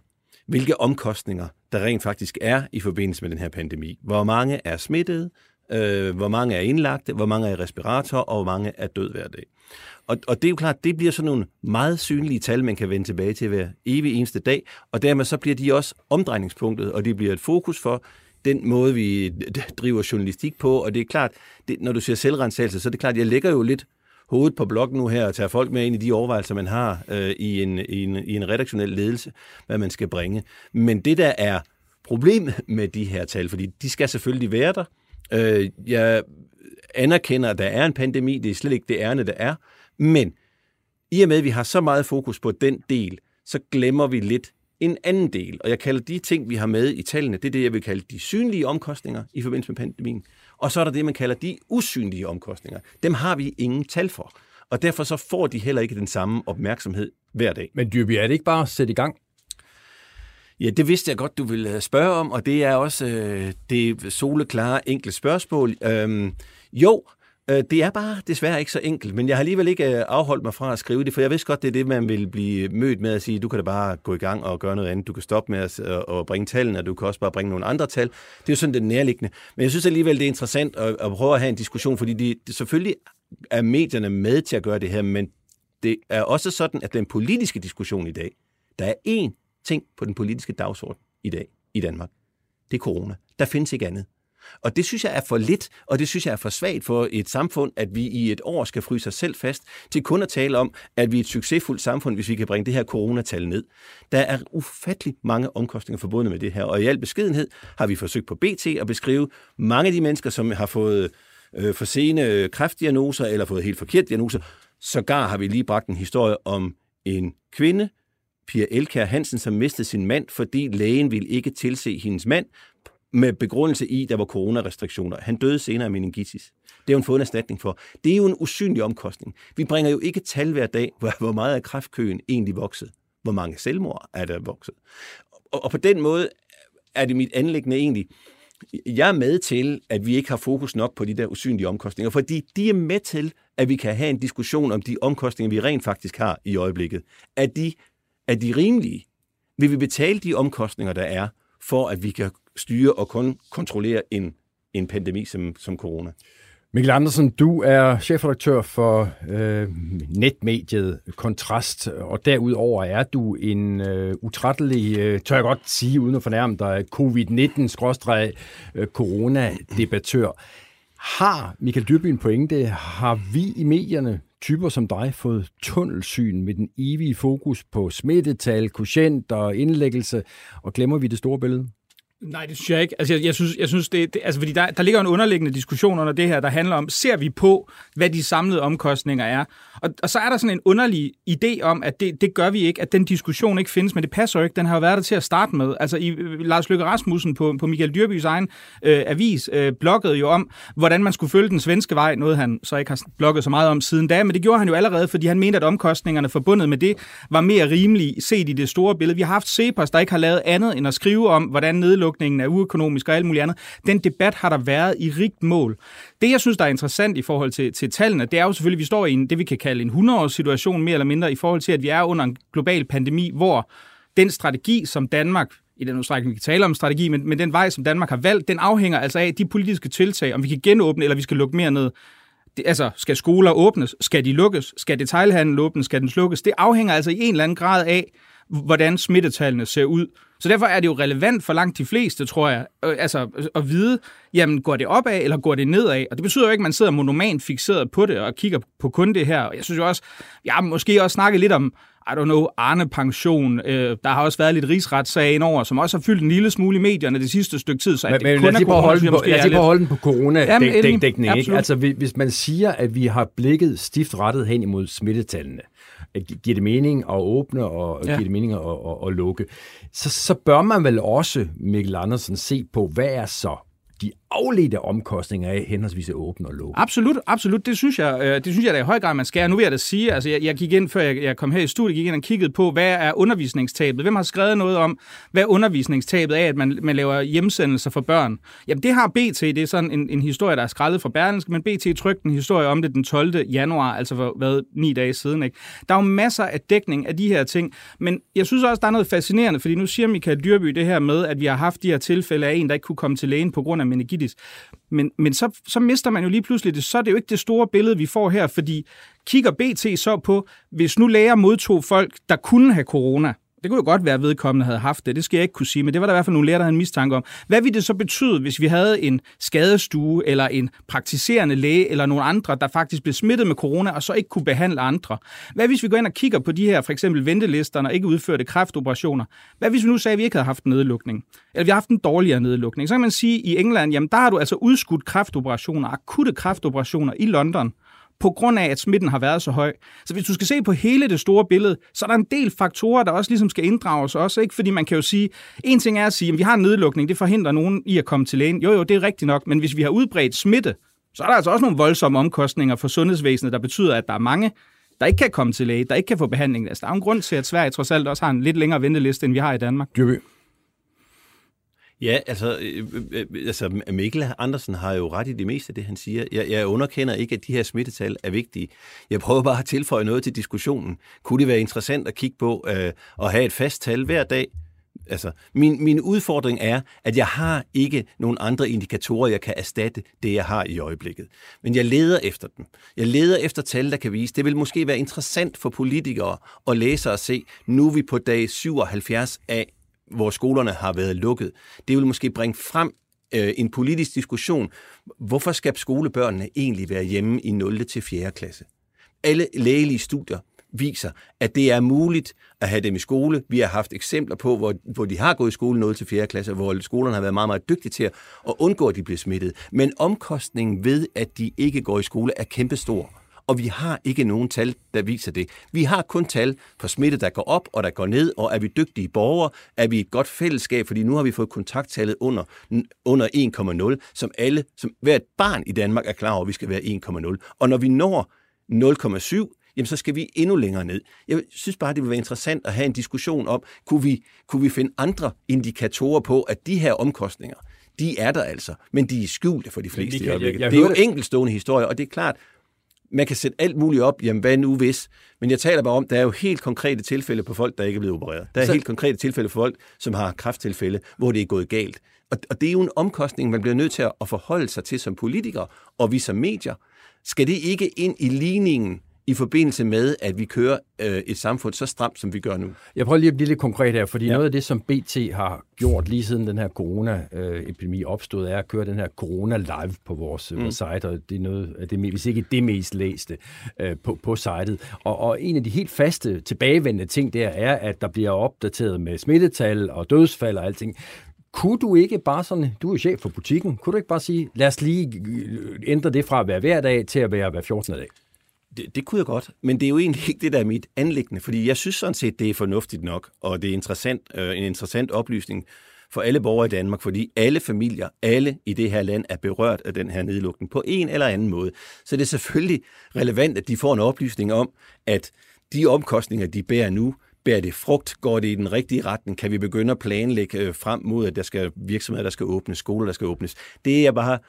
hvilke omkostninger der rent faktisk er i forbindelse med den her pandemi. Hvor mange er smittet, øh, hvor mange er indlagte, hvor mange er i respirator, og hvor mange er død hver dag. Og, og det er jo klart, det bliver sådan nogle meget synlige tal, man kan vende tilbage til hver evig eneste dag, og dermed så bliver de også omdrejningspunktet, og det bliver et fokus for den måde, vi driver journalistik på, og det er klart, det, når du siger selvrensagelse, så er det klart, jeg lægger jo lidt hovedet på bloggen nu her og tager folk med ind i de overvejelser, man har øh, i, en, i, en, i en redaktionel ledelse, hvad man skal bringe. Men det, der er problemet med de her tal, fordi de skal selvfølgelig være der. Øh, jeg anerkender, at der er en pandemi, det er slet ikke det ærne, der er, men I og med, at vi har så meget fokus på den del, så glemmer vi lidt en anden del. Og jeg kalder de ting, vi har med i tallene, det er det, jeg vil kalde de synlige omkostninger i forbindelse med pandemien. Og så er der det, man kalder de usynlige omkostninger. Dem har vi ingen tal for. Og derfor så får de heller ikke den samme opmærksomhed hver dag. Men Dyrby, er det ikke bare at sætte i gang? Ja, det vidste jeg godt, du ville spørge om, og det er også øh, det soleklare enkle spørgsmål. Øhm, jo, øh, Øh, det er bare desværre ikke så enkelt, men jeg har alligevel ikke øh, afholdt mig fra at skrive det, for jeg vidste godt, det er det, man vil blive mødt med at sige, du kan da bare gå i gang og gøre noget andet. Du kan stoppe med at, at øh, bringe tallene, og du kan også bare bringe nogle andre tal. Det er jo sådan det nærliggende. Men jeg synes alligevel, det er interessant at, at prøve at have en diskussion, fordi de, selvfølgelig er medierne med til at gøre det her, men det er også sådan, at den politiske diskussion i dag, der er én ting på den politiske dagsorden i dag i Danmark. Det er corona. Der findes ikke andet. Og det synes jeg er for lidt, og det synes jeg er for svagt for et samfund, at vi i et år skal fryse os selv fast til kun at tale om, at vi er et succesfuldt samfund, hvis vi kan bringe det her coronatal ned. Der er ufattelig mange omkostninger forbundet med det her, og i al beskedenhed har vi forsøgt på BT at beskrive mange af de mennesker, som har fået øh, for sene øh, kræftdiagnoser eller fået helt forkert diagnoser. Sågar har vi lige bragt en historie om en kvinde, Pia Elkær Hansen, som mistede sin mand, fordi lægen ville ikke tilse hendes mand med begrundelse i, der var coronarestriktioner. Han døde senere af meningitis. Det er jo en fået en erstatning for. Det er jo en usynlig omkostning. Vi bringer jo ikke tal hver dag, hvor meget er kræftkøen egentlig vokset. Hvor mange selvmord er der vokset. Og, og på den måde er det mit anlæggende egentlig, jeg er med til, at vi ikke har fokus nok på de der usynlige omkostninger, fordi de er med til, at vi kan have en diskussion om de omkostninger, vi rent faktisk har i øjeblikket. Er de er de rimelige? Vil vi betale de omkostninger, der er, for at vi kan styre og kun kontrollere en, en pandemi som, som corona? Mikkel Andersen, du er chefredaktør for øh, netmediet Kontrast, og derudover er du en øh, utrættelig, øh, tør jeg godt sige, uden at fornærme dig, covid-19-corona-debattør. Har Michael Dyrby en pointe? Har vi i medierne typer som dig fået tunnelsyn med den evige fokus på smittetal, quotient og indlæggelse, og glemmer vi det store billede? Nej, det synes jeg ikke. Altså, jeg, jeg synes, jeg synes det, det, altså, fordi der, der ligger en underliggende diskussion under det her, der handler om, ser vi på, hvad de samlede omkostninger er? Og, og så er der sådan en underlig idé om, at det, det gør vi ikke, at den diskussion ikke findes, men det passer jo ikke. Den har jo været der til at starte med. Altså, i, øh, Lars Løkke Rasmussen på, på Michael Dyrbys egen øh, avis øh, bloggede jo om, hvordan man skulle følge den svenske vej, noget han så ikke har blogget så meget om siden da, men det gjorde han jo allerede, fordi han mente, at omkostningerne forbundet med det var mere rimelige set i det store billede. Vi har haft Cepos, der ikke har lavet andet end at skrive om, hvordan nedlukningen nedlukningen er uøkonomisk og alt muligt andet. Den debat har der været i rigt mål. Det, jeg synes, der er interessant i forhold til, til tallene, det er jo selvfølgelig, at vi står i en, det, vi kan kalde en 100-års situation, mere eller mindre, i forhold til, at vi er under en global pandemi, hvor den strategi, som Danmark i den udstrækning, vi kan tale om strategi, men, men den vej, som Danmark har valgt, den afhænger altså af de politiske tiltag, om vi kan genåbne, eller vi skal lukke mere ned. Det, altså, skal skoler åbnes? Skal de lukkes? Skal detailhandlen åbnes? Skal den slukkes? Det afhænger altså i en eller anden grad af, hvordan smittetallene ser ud. Så derfor er det jo relevant for langt de fleste, tror jeg, øh, altså at vide, jamen går det opad, eller går det nedad? Og det betyder jo ikke, at man sidder monomant fixeret på det og kigger på kun det her. Og jeg synes jo også, jeg har måske også snakket lidt om, I don't know, Arne-pension. Øh, der har også været lidt rigsretssag over, som også har fyldt en lille smule i medierne det sidste stykke tid. Så men, det men kun lad os holde på, lad holde den på corona-dækning. Altså, hvis man siger, at vi har blikket stift rettet hen imod smittetallene, giver det mening at åbne og ja. giver det mening at, at, at lukke, så, så bør man vel også, Mikkel Andersen, se på, hvad er så de afledte omkostninger af henholdsvis at åbne og lukke. Absolut, absolut. Det synes jeg, øh, det synes jeg da i høj grad, man skal. Nu vil jeg da sige, altså jeg, jeg gik ind, før jeg, jeg kom her i studiet, gik ind og kiggede på, hvad er undervisningstabet? Hvem har skrevet noget om, hvad undervisningstabet af, at man, man laver hjemsendelser for børn? Jamen det har BT, det er sådan en, en historie, der er skrællet fra Berlingske, men BT trykte en historie om det den 12. januar, altså for hvad, ni dage siden. Ikke? Der er jo masser af dækning af de her ting, men jeg synes også, der er noget fascinerende, fordi nu siger Michael Dyrby det her med, at vi har haft de her tilfælde af en, der ikke kunne komme til lægen på grund af kritisk. Men, men så, så mister man jo lige pludselig det. Så er det jo ikke det store billede, vi får her, fordi kigger BT så på, hvis nu læger modtog folk, der kunne have corona, det kunne jo godt være, at vedkommende havde haft det. Det skal jeg ikke kunne sige, men det var der i hvert fald nogle læger, der havde en mistanke om. Hvad ville det så betyde, hvis vi havde en skadestue eller en praktiserende læge eller nogle andre, der faktisk blev smittet med corona og så ikke kunne behandle andre? Hvad hvis vi går ind og kigger på de her for eksempel ventelisterne og ikke udførte kræftoperationer? Hvad hvis vi nu sagde, at vi ikke havde haft nedlukning? Eller vi har haft en dårligere nedlukning? Så kan man sige, at i England, jamen der har du altså udskudt kræftoperationer, akutte kræftoperationer i London på grund af, at smitten har været så høj. Så hvis du skal se på hele det store billede, så er der en del faktorer, der også ligesom skal inddrages også, ikke? Fordi man kan jo sige, en ting er at sige, at vi har en nedlukning, det forhindrer nogen i at komme til lægen. Jo, jo, det er rigtigt nok, men hvis vi har udbredt smitte, så er der altså også nogle voldsomme omkostninger for sundhedsvæsenet, der betyder, at der er mange, der ikke kan komme til læge, der ikke kan få behandling. Altså, der er en grund til, at Sverige trods alt også har en lidt længere venteliste, end vi har i Danmark. Dyrby. Ja, altså, øh, øh, øh, altså Mikkel Andersen har jo ret i det meste af det, han siger. Jeg, jeg underkender ikke, at de her smittetal er vigtige. Jeg prøver bare at tilføje noget til diskussionen. Kunne det være interessant at kigge på øh, at have et fast tal hver dag? Altså, min, min udfordring er, at jeg har ikke nogen andre indikatorer, jeg kan erstatte det, jeg har i øjeblikket. Men jeg leder efter dem. Jeg leder efter tal, der kan vise. Det vil måske være interessant for politikere at læse og se, nu er vi på dag 77 af hvor skolerne har været lukket. Det vil måske bringe frem øh, en politisk diskussion. Hvorfor skal skolebørnene egentlig være hjemme i 0. til 4. klasse? Alle lægelige studier viser, at det er muligt at have dem i skole. Vi har haft eksempler på, hvor, hvor de har gået i skole 0. til 4. klasse, hvor skolerne har været meget, meget dygtige til at undgå, at de bliver smittet. Men omkostningen ved, at de ikke går i skole, er kæmpestor og vi har ikke nogen tal, der viser det. Vi har kun tal for smitte, der går op og der går ned, og er vi dygtige borgere, er vi et godt fællesskab, fordi nu har vi fået kontakttallet under, under 1,0, som alle, som hvert barn i Danmark er klar over, at vi skal være 1,0. Og når vi når 0,7, jamen så skal vi endnu længere ned. Jeg synes bare, det vil være interessant at have en diskussion om, kunne vi, kunne vi finde andre indikatorer på, at de her omkostninger, de er der altså, men de er skjulte for de fleste øjeblikket. Jeg, jeg det er jo enkeltstående historie, og det er klart, man kan sætte alt muligt op, jamen hvad nu hvis? Men jeg taler bare om, der er jo helt konkrete tilfælde på folk, der ikke er blevet opereret. Der er så... helt konkrete tilfælde for folk, som har krafttilfælde, hvor det er gået galt. Og, og det er jo en omkostning, man bliver nødt til at forholde sig til som politiker, og vi som medier. Skal det ikke ind i ligningen i forbindelse med, at vi kører øh, et samfund så stramt, som vi gør nu? Jeg prøver lige at blive lidt konkret her, fordi ja. noget af det, som BT har gjort lige siden den her corona-epidemi opstod, er at køre den her corona live på vores øh, mm. site, og det er noget af det, hvis ikke det mest læste øh, på, på sitet. Og, og en af de helt faste tilbagevendende ting der er, at der bliver opdateret med smittetal og dødsfald og alting. Kunne du ikke bare sådan, du er chef for butikken, kunne du ikke bare sige, lad os lige øh, ændre det fra at være hver dag til at være hver 14. dag? Det, det kunne jeg godt, men det er jo egentlig ikke det, der er mit anlæggende, fordi jeg synes sådan set, det er fornuftigt nok, og det er interessant, øh, en interessant oplysning for alle borgere i Danmark, fordi alle familier, alle i det her land er berørt af den her nedlukning på en eller anden måde. Så det er selvfølgelig relevant, at de får en oplysning om, at de omkostninger, de bærer nu, bærer det frugt? Går det i den rigtige retning? Kan vi begynde at planlægge øh, frem mod, at der skal virksomheder, der skal åbnes, skoler, der skal åbnes? Det er jeg bare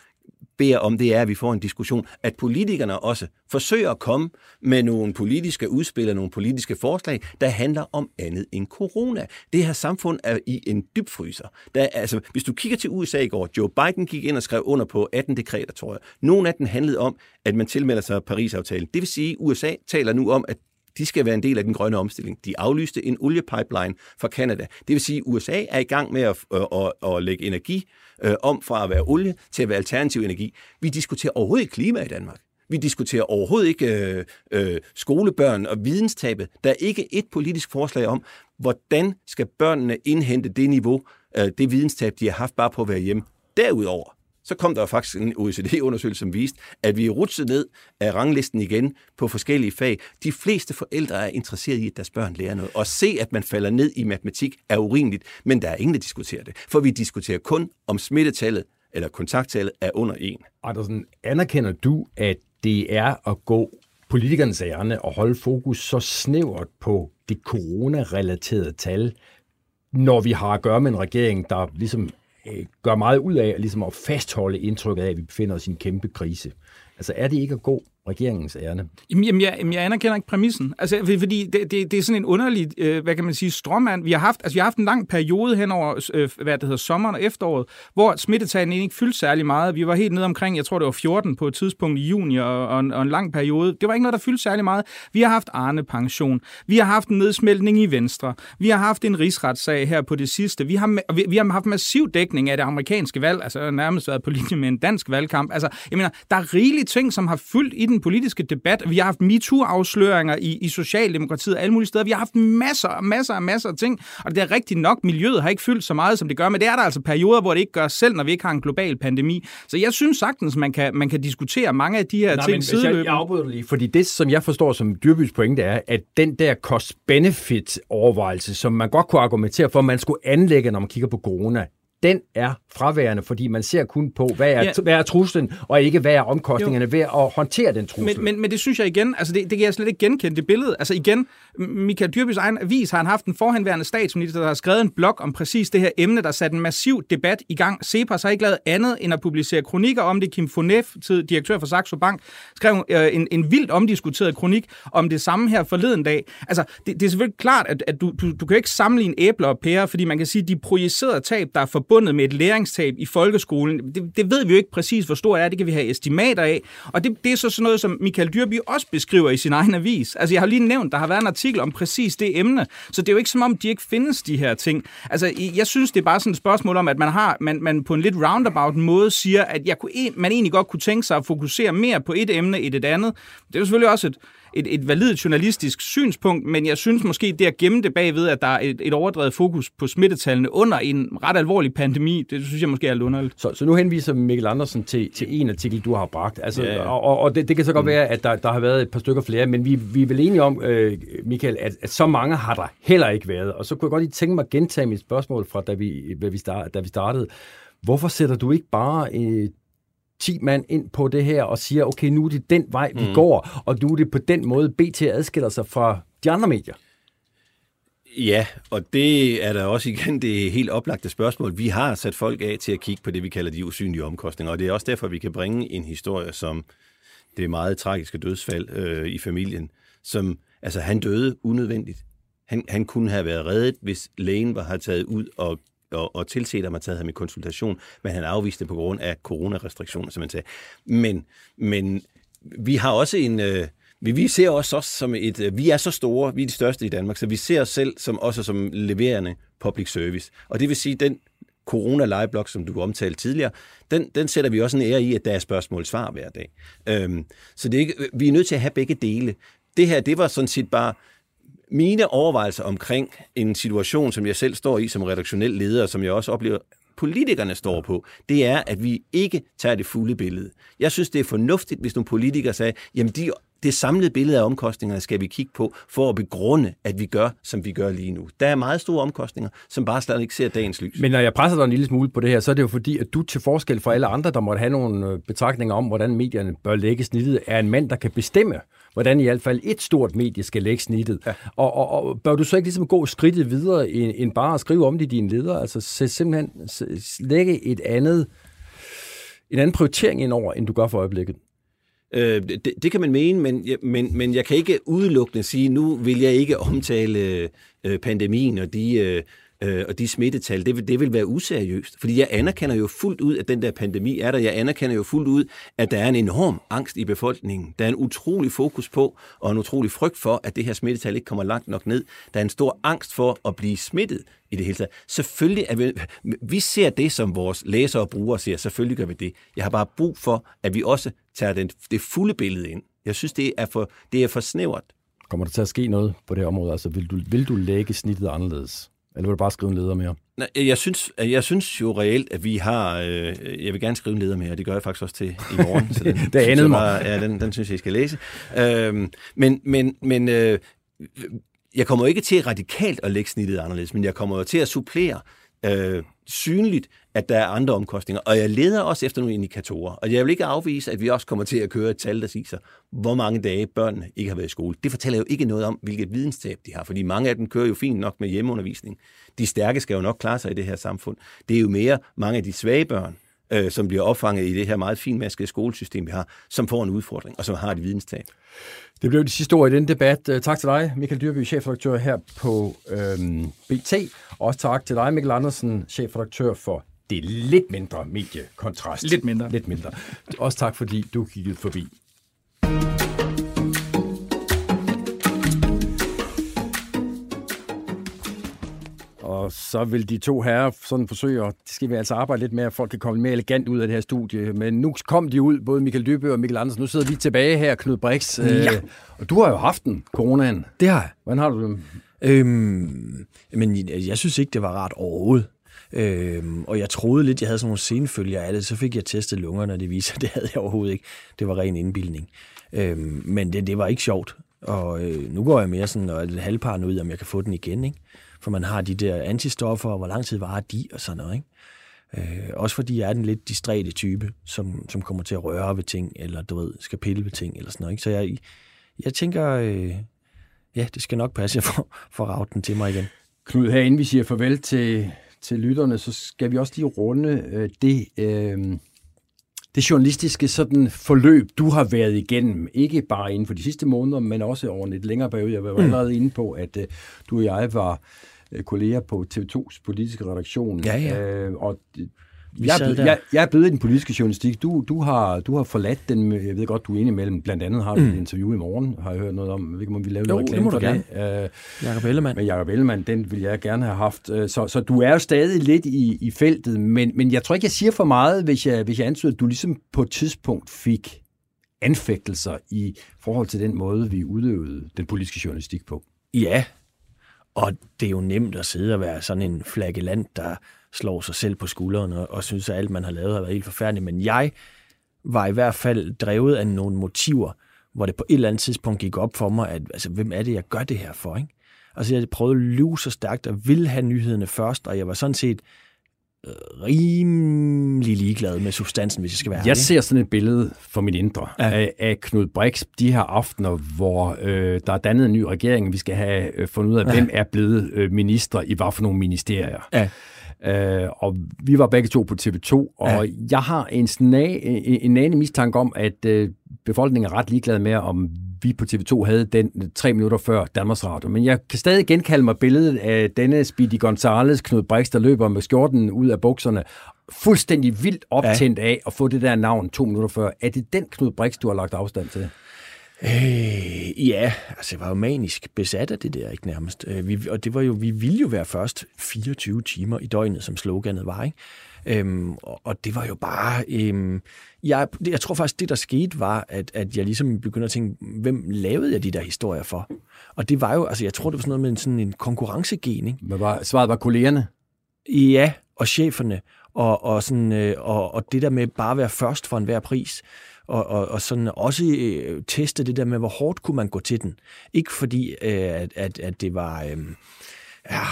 beder om, det er, at vi får en diskussion, at politikerne også forsøger at komme med nogle politiske udspil og nogle politiske forslag, der handler om andet end corona. Det her samfund er i en dybfryser. Der, altså, hvis du kigger til USA i går, Joe Biden gik ind og skrev under på 18 dekreter, tror jeg. Nogle af dem handlede om, at man tilmelder sig Paris-aftalen. Det vil sige, at USA taler nu om, at de skal være en del af den grønne omstilling. De aflyste en oliepipeline fra Canada. Det vil sige, at USA er i gang med at, at, at, at lægge energi øh, om fra at være olie til at være alternativ energi. Vi diskuterer overhovedet ikke klima i Danmark. Vi diskuterer overhovedet ikke øh, øh, skolebørn og videnstabet. Der er ikke et politisk forslag om, hvordan skal børnene indhente det niveau, øh, det videnstab, de har haft bare på at være hjemme. Derudover, så kom der faktisk en OECD-undersøgelse, som viste, at vi er rutset ned af ranglisten igen på forskellige fag. De fleste forældre er interesseret i, at deres børn lærer noget. Og se, at man falder ned i matematik, er urimeligt, men der er ingen, der diskuterer det. For vi diskuterer kun, om smittetallet eller kontakttallet er under 1. Andersen, anerkender du, at det er at gå politikernes ærne og holde fokus så snævert på det corona-relaterede tal, når vi har at gøre med en regering, der ligesom øh, gør meget ud af ligesom at fastholde indtrykket af, at vi befinder os i en kæmpe krise. Altså er det ikke at gå regeringens ærne? Jamen, jeg, jamen, jeg anerkender ikke præmissen. Altså, fordi det, det, det er sådan en underlig, øh, hvad kan man sige, strømmand. Vi har haft, altså, vi har haft en lang periode hen over, øh, hvad det hedder, sommeren og efteråret, hvor smittetallene ikke fyldte særlig meget. Vi var helt nede omkring, jeg tror det var 14 på et tidspunkt i juni og, og, en, og en lang periode. Det var ikke noget, der fyldte særlig meget. Vi har haft Arne-pension. Vi har haft en nedsmeltning i Venstre. Vi har haft en rigsretssag her på det sidste. Vi har, vi, vi har haft massiv dækning af det amerikanske valg, altså nærmest været på linje med en dansk valgkamp. Altså, jeg mener, der er rigelige ting, som har fyldt i den den politiske debat. Vi har haft MeToo-afsløringer i, i Socialdemokratiet og alle mulige steder. Vi har haft masser og masser og masser af ting, og det er rigtigt nok, miljøet har ikke fyldt så meget, som det gør, men det er der altså perioder, hvor det ikke gør selv, når vi ikke har en global pandemi. Så jeg synes sagtens, man kan, man kan diskutere mange af de her Nej, ting sideløbende. Jeg, jeg afbryder lige, fordi det, som jeg forstår som Dyrbys pointe, er, at den der cost-benefit-overvejelse, som man godt kunne argumentere for, at man skulle anlægge, når man kigger på corona, den er fraværende, fordi man ser kun på, hvad er, ja. hvad er truslen, og ikke hvad er omkostningerne jo. ved at håndtere den trussel. Men, men, men det synes jeg igen, altså det, det kan jeg slet ikke genkende, det billede. Altså igen, Michael Dyrbys egen avis har han haft en forhenværende statsminister, der har skrevet en blog om præcis det her emne, der sat en massiv debat i gang. Cepos har ikke lavet andet end at publicere kronikker om det. Kim Fonef, direktør for Saxo Bank, skrev øh, en, en vildt omdiskuteret kronik om det samme her forleden dag. Altså, det, det er selvfølgelig klart, at, at du, du, du kan ikke sammenligne æbler og pærer, fordi man kan sige, at de projicerede tab, der er forbundet med et læringstab i folkeskolen, det, det ved vi jo ikke præcis, hvor stort er. Det kan vi have estimater af. Og det, det er så sådan noget, som Michael Dyrby også beskriver i sin egen avis. Altså, jeg har lige nævnt, der har været en artikel om præcis det emne. Så det er jo ikke som om, de ikke findes, de her ting. Altså, jeg synes, det er bare sådan et spørgsmål om, at man har, man, man på en lidt roundabout måde siger, at jeg kunne, e, man egentlig godt kunne tænke sig at fokusere mere på et emne end et andet. Det er jo selvfølgelig også et, et, et validt journalistisk synspunkt, men jeg synes måske, det at gemme det bagved, at der er et, et overdrevet fokus på smittetallene under en ret alvorlig pandemi, det synes jeg måske er lidt underligt. Så, så nu henviser Mikkel Andersen til, til en artikel, du har bragt. Altså, ja, ja. Og, og det, det kan så godt mm. være, at der, der har været et par stykker flere, men vi, vi er vel enige om, øh, Michael, at, at så mange har der heller ikke været. Og så kunne jeg godt lige tænke mig at gentage mit spørgsmål fra, da vi, da vi, start, da vi startede. Hvorfor sætter du ikke bare øh, 10 mand ind på det her og siger, okay, nu er det den vej, vi mm. går, og nu er det på den måde, BT adskiller sig fra de andre medier. Ja, og det er der også igen det helt oplagte spørgsmål. Vi har sat folk af til at kigge på det, vi kalder de usynlige omkostninger, og det er også derfor, vi kan bringe en historie som det meget tragiske dødsfald øh, i familien, som, altså han døde unødvendigt. Han, han kunne have været reddet, hvis lægen var har taget ud og og, og tilset at man taget ham i konsultation, men han afviste det på grund af coronarestriktioner, som man sagde. Men, men vi har også en... Øh, vi, vi ser os også som et... Øh, vi er så store, vi er de største i Danmark, så vi ser os selv som, også som leverende public service. Og det vil sige, den corona liveblog, som du omtalte tidligere, den, den sætter vi også en ære i, at der er spørgsmål svar hver dag. Øhm, så det er ikke, vi er nødt til at have begge dele. Det her, det var sådan set bare mine overvejelser omkring en situation, som jeg selv står i som redaktionel leder, som jeg også oplever, politikerne står på, det er, at vi ikke tager det fulde billede. Jeg synes, det er fornuftigt, hvis nogle politikere sagde, jamen de, det samlede billede af omkostningerne skal vi kigge på, for at begrunde, at vi gør, som vi gør lige nu. Der er meget store omkostninger, som bare slet ikke ser dagens lys. Men når jeg presser dig en lille smule på det her, så er det jo fordi, at du til forskel fra alle andre, der måtte have nogle øh, betragtninger om, hvordan medierne bør lægge snittet, er en mand, der kan bestemme, hvordan i hvert fald et stort medie skal lægge snittet. Ja. Og, og, og bør du så ikke ligesom gå skridtet videre, end, end bare at skrive om det i dine ledere? Altså simpelthen lægge et andet, en anden prioritering ind over, end du gør for øjeblikket? Øh, det, det kan man mene, men, men, men jeg kan ikke udelukkende sige, nu vil jeg ikke omtale øh, pandemien og de øh, øh, og de smittetal, det vil, det vil være useriøst. Fordi jeg anerkender jo fuldt ud, at den der pandemi er der. Jeg anerkender jo fuldt ud, at der er en enorm angst i befolkningen. Der er en utrolig fokus på, og en utrolig frygt for, at det her smittetal ikke kommer langt nok ned. Der er en stor angst for at blive smittet i det hele taget. Selvfølgelig er vi, vi ser det, som vores læsere og brugere ser. Selvfølgelig gør vi det. Jeg har bare brug for, at vi også tager den, det fulde billede ind. Jeg synes, det er for, det er for snævert. Kommer der til at ske noget på det område? Altså, vil du, vil du lægge snittet anderledes? Eller vil du bare skrive en leder mere? Nej, jeg synes, jeg synes jo reelt, at vi har... Øh, jeg vil gerne skrive en leder mere, og det gør jeg faktisk også til i morgen. Så den, det anede mig. Ja, den, den synes jeg, I skal læse. Øh, men men, men øh, jeg kommer ikke til radikalt at lægge snittet anderledes, men jeg kommer til at supplere øh, synligt, at der er andre omkostninger. Og jeg leder også efter nogle indikatorer. Og jeg vil ikke afvise, at vi også kommer til at køre et tal, der siger, hvor mange dage børnene ikke har været i skole. Det fortæller jo ikke noget om, hvilket videnstab de har, fordi mange af dem kører jo fint nok med hjemmeundervisning. De stærke skal jo nok klare sig i det her samfund. Det er jo mere mange af de svage børn, øh, som bliver opfanget i det her meget finmaskede skolesystem, vi har, som får en udfordring, og som har et videnstab. Det blev de sidste ord i den debat. Øh, tak til dig, Michael Dyrby, chefredaktør her på øhm, BT. Også tak til dig, Michael Andersen, chefredaktør for det lidt mindre mediekontrast. Lidt mindre. Lidt mindre. Også tak, fordi du kiggede forbi. Og så vil de to herrer sådan forsøge, og det skal vi altså arbejde lidt med, at folk kan komme mere elegant ud af det her studie. Men nu kom de ud, både Michael Dybø og Michael Andersen. Nu sidder vi tilbage her, Knud Brix. Ja. Øh, og du har jo haft den, coronaen. Det har jeg. Hvordan har du det? Øhm, men jeg, jeg synes ikke, det var rart overhovedet. Øhm, og jeg troede lidt, jeg havde sådan nogle senfølger af det. Så fik jeg testet lungerne, og det viser, det havde jeg overhovedet ikke. Det var ren indbildning. Øhm, men det, det var ikke sjovt. Og øh, nu går jeg mere sådan og er lidt halvparen ud, om jeg kan få den igen. Ikke? For man har de der antistoffer, og hvor lang tid varer de, og sådan noget. Ikke? Øh, også fordi jeg er den lidt distræte type, som, som kommer til at røre ved ting, eller du ved, skal pille ved ting, eller sådan noget. Ikke? Så jeg, jeg tænker, øh, ja, det skal nok passe, at jeg får, får den til mig igen. Knud, herinde vi siger farvel til, til lytterne, så skal vi også lige runde øh, det, øh, det journalistiske sådan forløb, du har været igennem. Ikke bare inden for de sidste måneder, men også over en lidt længere periode. Jeg var mm. allerede inde på, at øh, du og jeg var øh, kolleger på TV2's politiske redaktion. Ja, ja. Øh, og Vi jeg, er sad blevet, der. jeg, jeg er blevet i den politiske journalistik. Du, du, har, du har forladt den. med- Jeg ved godt, du er indimellem. Blandt andet har du Mm. et interview i morgen, har jeg hørt noget om. Jeg ved ikke, om vi laver Jo, noget det reklame må for du det. Øh, Jakob Ellemann. med Jacob Ellemann, den vil jeg gerne have haft. Øh, Så, så du er jo stadig lidt i, i feltet, men, men jeg tror ikke, jeg siger for meget, hvis jeg, hvis jeg antyder, at du ligesom på et tidspunkt fik anfægtelser i forhold til den måde, vi udøvede den politiske journalistik på. Ja, og det er jo nemt at sidde og være sådan en flagellant, der slår sig selv på skulderen og, og synes, at alt, man har lavet, har været helt forfærdeligt. Men jeg var i hvert fald drevet af nogle motiver, hvor det på et eller andet tidspunkt gik op for mig, at altså, hvem er det, jeg gør det her for? Ikke? Altså, jeg prøvede at lyve så stærkt og ville have nyhederne først, og jeg var sådan set øh, rimelig ligeglad med substansen, hvis jeg skal være Jeg ærlig. ser sådan et billede for mit indre Ja. af, af Knud Brix de her aftener, hvor øh, der er dannet en ny regering. Vi skal have øh, fundet ud af, Ja. hvem er blevet øh, minister i hvad for nogle ministerier. Ja. Øh, og vi var begge to på TV2, og ja. jeg har en, sna, en, nane mistanke om, at øh, befolkningen er ret ligeglad med, om vi på TV2 havde den tre minutter før Danmarks Radio. Men jeg kan stadig genkalde mig billedet af denne Speedy Gonzales, Knud Brix, der løber med skjorten ud af bukserne, fuldstændig vildt optændt ja. af at få det der navn to minutter før. Er det den Knud Brix, du har lagt afstand til? Øh, ja, altså jeg var jo manisk besat af det der, ikke nærmest. Øh, vi, og det var jo, vi ville jo være først 24 timer i døgnet, som sloganet var, ikke? Øhm, og, og det var jo bare... Øhm, jeg, jeg tror faktisk, det der skete var, at, at jeg ligesom begyndte at tænke, hvem lavede jeg de der historier for? Og det var jo, altså jeg tror, det var sådan noget med en, sådan en konkurrencegen, ikke? Hvad var, svaret var kollegerne? Ja, og cheferne, og, og, sådan, øh, og, og det der med bare at være først for enhver pris, og, og, og sådan også øh, teste det der med, hvor hårdt kunne man gå til den. Ikke fordi, øh, at, at, at det var øh, ja,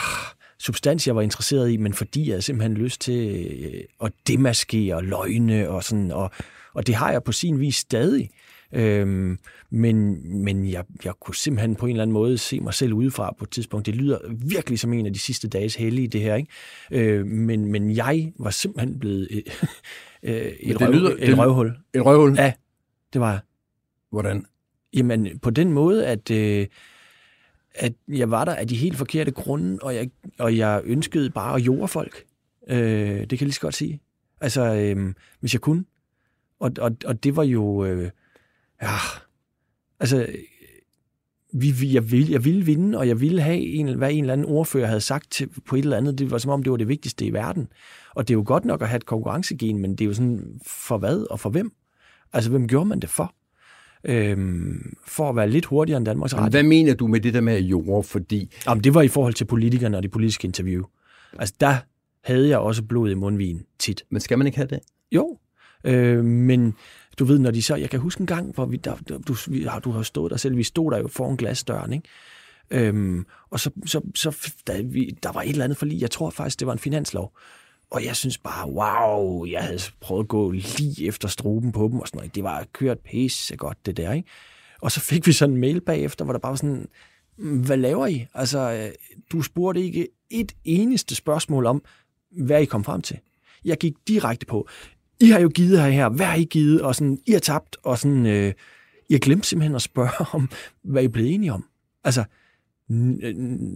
substans, jeg var interesseret i, men fordi jeg simpelthen lyst til øh, at demaskere løgne, og, sådan, og, og det har jeg på sin vis stadig. Øhm, men men jeg, jeg kunne simpelthen på en eller anden måde se mig selv udefra på et tidspunkt. Det lyder virkelig som en af de sidste dages hellige, det her. Ikke? Øh, men, men jeg var simpelthen blevet øh, øh, et, det røv, lyder- et det- røvhul. Et røvhul? Ja, det var jeg. Hvordan? Jamen, på den måde, at, øh, at jeg var der af de helt forkerte grunde, og jeg, og jeg ønskede bare at jorde folk. Øh, det kan jeg lige så godt sige. Altså, øh, hvis jeg kunne. Og, og, og det var jo... Øh, ja, altså, vi, vi, jeg, ville, jeg ville vinde, og jeg ville have, en, hvad en eller anden ordfører havde sagt til, på et eller andet. Det var som om, det var det vigtigste i verden. Og det er jo godt nok at have et konkurrencegen, men det er jo sådan, for hvad og for hvem? Altså, hvem gjorde man det for? Øhm, for at være lidt hurtigere end Danmarks Radio. hvad mener du med det der med jord? Fordi Jamen, det var i forhold til politikerne og de politiske interview. Altså, der havde jeg også blod i mundvin tit. Men skal man ikke have det? Jo, øh, men du ved, når de så... Jeg kan huske en gang, hvor vi, der, der, du, vi, har- du har stået der selv. Vi stod der jo foran glasdøren, ikke? Øhm, og så, så, så der, vi, der var et eller andet forlig. Jeg tror faktisk, det var en finanslov. Og jeg synes bare, wow, jeg havde prøvet at gå lige efter struben på dem og sådan noget. Det var kørt pisse godt, det der, ikke? Og så fik vi sådan en mail bagefter, hvor der bare var sådan, mm, hvad laver I? Altså, øh, du spurgte ikke et eneste spørgsmål om, hvad I kom frem til. Jeg gik direkte på, I har jo givet her her, hvad har I givet? Og sådan, I har tabt, og sådan, øh, I har glemt simpelthen at spørge om, hvad I blev enige om. Altså,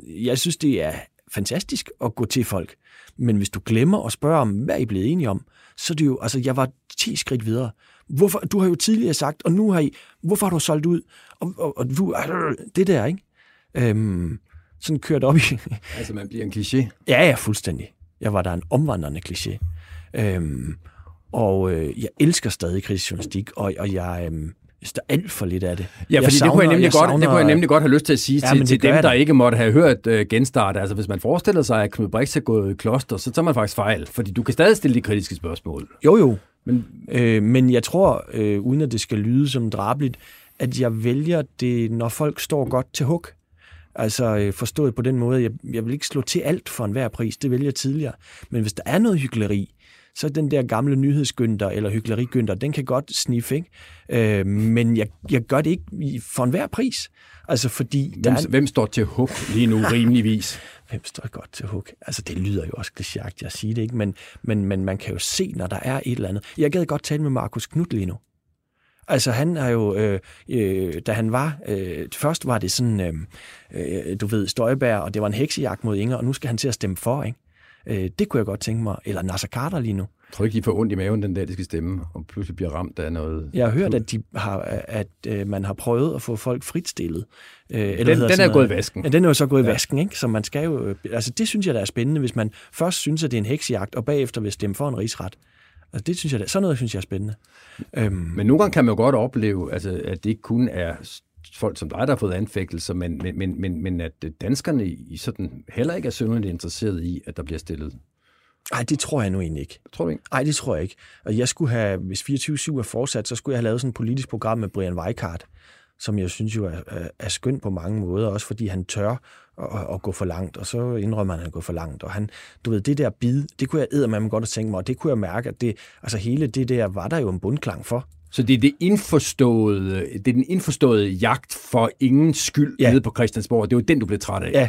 jeg synes, det er fantastisk at gå til folk, men hvis du glemmer at spørge om, hvad I er blevet enige om, så er det jo, altså, jeg var 10 skridt videre. Hvorfor, du har jo tidligere sagt, og nu har I, hvorfor har du solgt ud? Og, og, og du, det der, ikke? Øhm, Sådan kørt op i... altså, man bliver en kliché? Ja, ja, fuldstændig. Jeg var der en omvandrende kliché. Øhm, og øh, jeg elsker stadig kritisk journalistik, og, og jeg... Øh, hvis der er alt for lidt af det. Ja, fordi savner, det, kunne jeg nemlig jeg godt, savner, det kunne jeg nemlig godt have lyst til at sige ja, til, til dem, der ikke måtte have hørt uh, genstart. Altså, hvis man forestiller sig, at Knud Brix er gået i kloster, så tager man faktisk fejl, fordi du kan stadig stille de kritiske spørgsmål. Jo, jo. Men, øh, men jeg tror, øh, uden at det skal lyde som drabligt, at jeg vælger det, når folk står godt til hug. Altså øh, forstået på den måde, jeg, jeg vil ikke slå til alt for enhver pris, det vælger jeg tidligere. Men hvis der er noget hyggeleri, så den der gamle nyhedsgynter eller hyggelerigynter, den kan godt sniffe, ikke? Øh, men jeg, jeg gør det ikke for enhver pris. Altså fordi... Hvem, der er... hvem står til hug lige nu rimeligvis? hvem står godt til hug? Altså det lyder jo også klichéagtigt at sige det, ikke? Men, men, men man kan jo se, når der er et eller andet. Jeg gad godt tale med Markus Knudt lige nu. Altså han har jo, øh, øh, da han var, øh, først var det sådan, øh, øh, du ved, Støjbær, og det var en heksejagt mod Inger, og nu skal han til at stemme for, ikke? Øh, det kunne jeg godt tænke mig. Eller Nasser Carter lige nu. Jeg tror ikke, de får ondt i maven den dag, de skal stemme, og pludselig bliver ramt af noget... Jeg har hørt, at, de har, at øh, man har prøvet at få folk fritstillet. Øh, eller den, den er gået i vasken. Ja, den er jo så gået ja. i vasken, ikke? Så man skal jo... Øh, altså, det synes jeg, der er spændende, hvis man først synes, at det er en heksjagt, og bagefter vil stemme for en rigsret. Altså, det synes jeg, sådan noget synes jeg er spændende. Øhm. Men nogle gange kan man jo godt opleve, altså, at det ikke kun er folk som dig, der har fået anfægtelser, men, men, men, men, men at danskerne i sådan heller ikke er synderligt interesseret i, at der bliver stillet Nej, det tror jeg nu egentlig ikke. Tror du ikke? Nej, det tror jeg ikke. Og jeg skulle have, hvis 24-7 er fortsat, så skulle jeg have lavet sådan et politisk program med Brian Weikart, som jeg synes jo er, er, er skønt på mange måder, også fordi han tør at, at gå for langt, og så indrømmer han, at han går for langt. Og han, du ved, det der bid, det kunne jeg med godt at tænke mig, og det kunne jeg mærke, at det, altså hele det der var der jo en bundklang for. Så det er, det indforståede, det er den indforståede jagt for ingen skyld ja. nede på Christiansborg. Det er jo den, du blev træt af. Ja,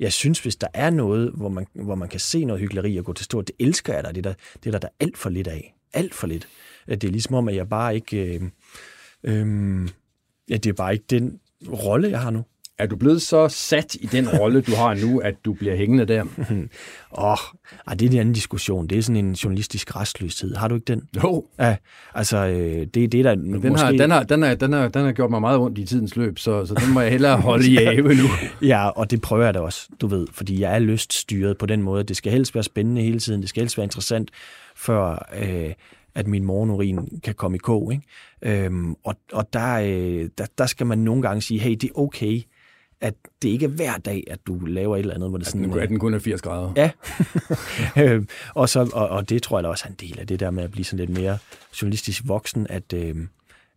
jeg synes, hvis der er noget, hvor man, hvor man kan se noget hyggeleri og gå til stort, det elsker jeg da. Det er der, det er der, der alt for lidt af. Alt for lidt. Det er ligesom om, at jeg bare ikke... Øh, øh, ja, det er bare ikke den rolle, jeg har nu. Er du blevet så sat i den rolle, du har nu, at du bliver hængende der? Åh, oh, det er en anden diskussion. Det er sådan en journalistisk restløshed. Har du ikke den? Jo. Ja, altså, øh, det er det, der den måske... Har, den, har, den, har, den, har, den har gjort mig meget ondt i tidens løb, så, så den må jeg hellere holde i ave nu. ja, og det prøver jeg da også, du ved, fordi jeg er lyststyret på den måde. Det skal helst være spændende hele tiden. Det skal helst være interessant, før... Øh, at min morgenurin kan komme i kog. Ikke? Øhm, og og der, øh, der, der skal man nogle gange sige, hey, det er okay, at det ikke er hver dag, at du laver et eller andet, hvor det sådan... At den kun er 80 grader. Ja. Øhm, og, så, og, og det tror jeg da også er en del af det der med at blive sådan lidt mere journalistisk voksen, at, øh,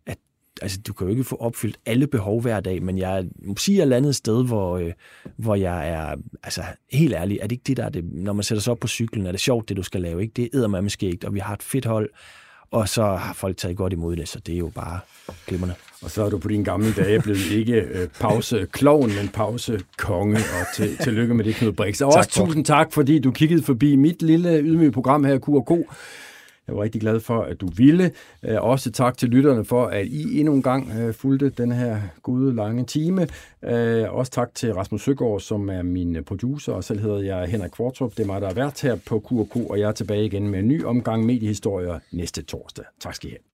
at altså, du kan jo ikke få opfyldt alle behov hver dag, men jeg må sige et andet sted, hvor, øh, hvor jeg er, altså helt ærlig, er det ikke det, der er det, når man sætter sig op på cyklen, er det sjovt, det du skal lave, ikke? Det er eddermammeskægt, og vi har et fedt hold, og så har folk taget godt imod det, så det er jo bare glimrende. Og så er du på dine gamle dage blevet ikke øh, pause klovn, men pause konge, og til, tillykke med det, Knud Brix. Og tak også tusind tak, fordi du kiggede forbi mit lille ydmyge program her, Q&K. Jeg var rigtig glad for, at du ville. Øh, også tak til lytterne for, at I endnu en gang øh, fulgte den her gode lange time. Øh, også tak til Rasmus Søgaard, som er min producer, og selv hedder jeg Henrik Kvartrup. Det er mig, der er vært her på Q&K, og jeg er tilbage igen med en ny omgang mediehistorier næste torsdag. Tak skal I have.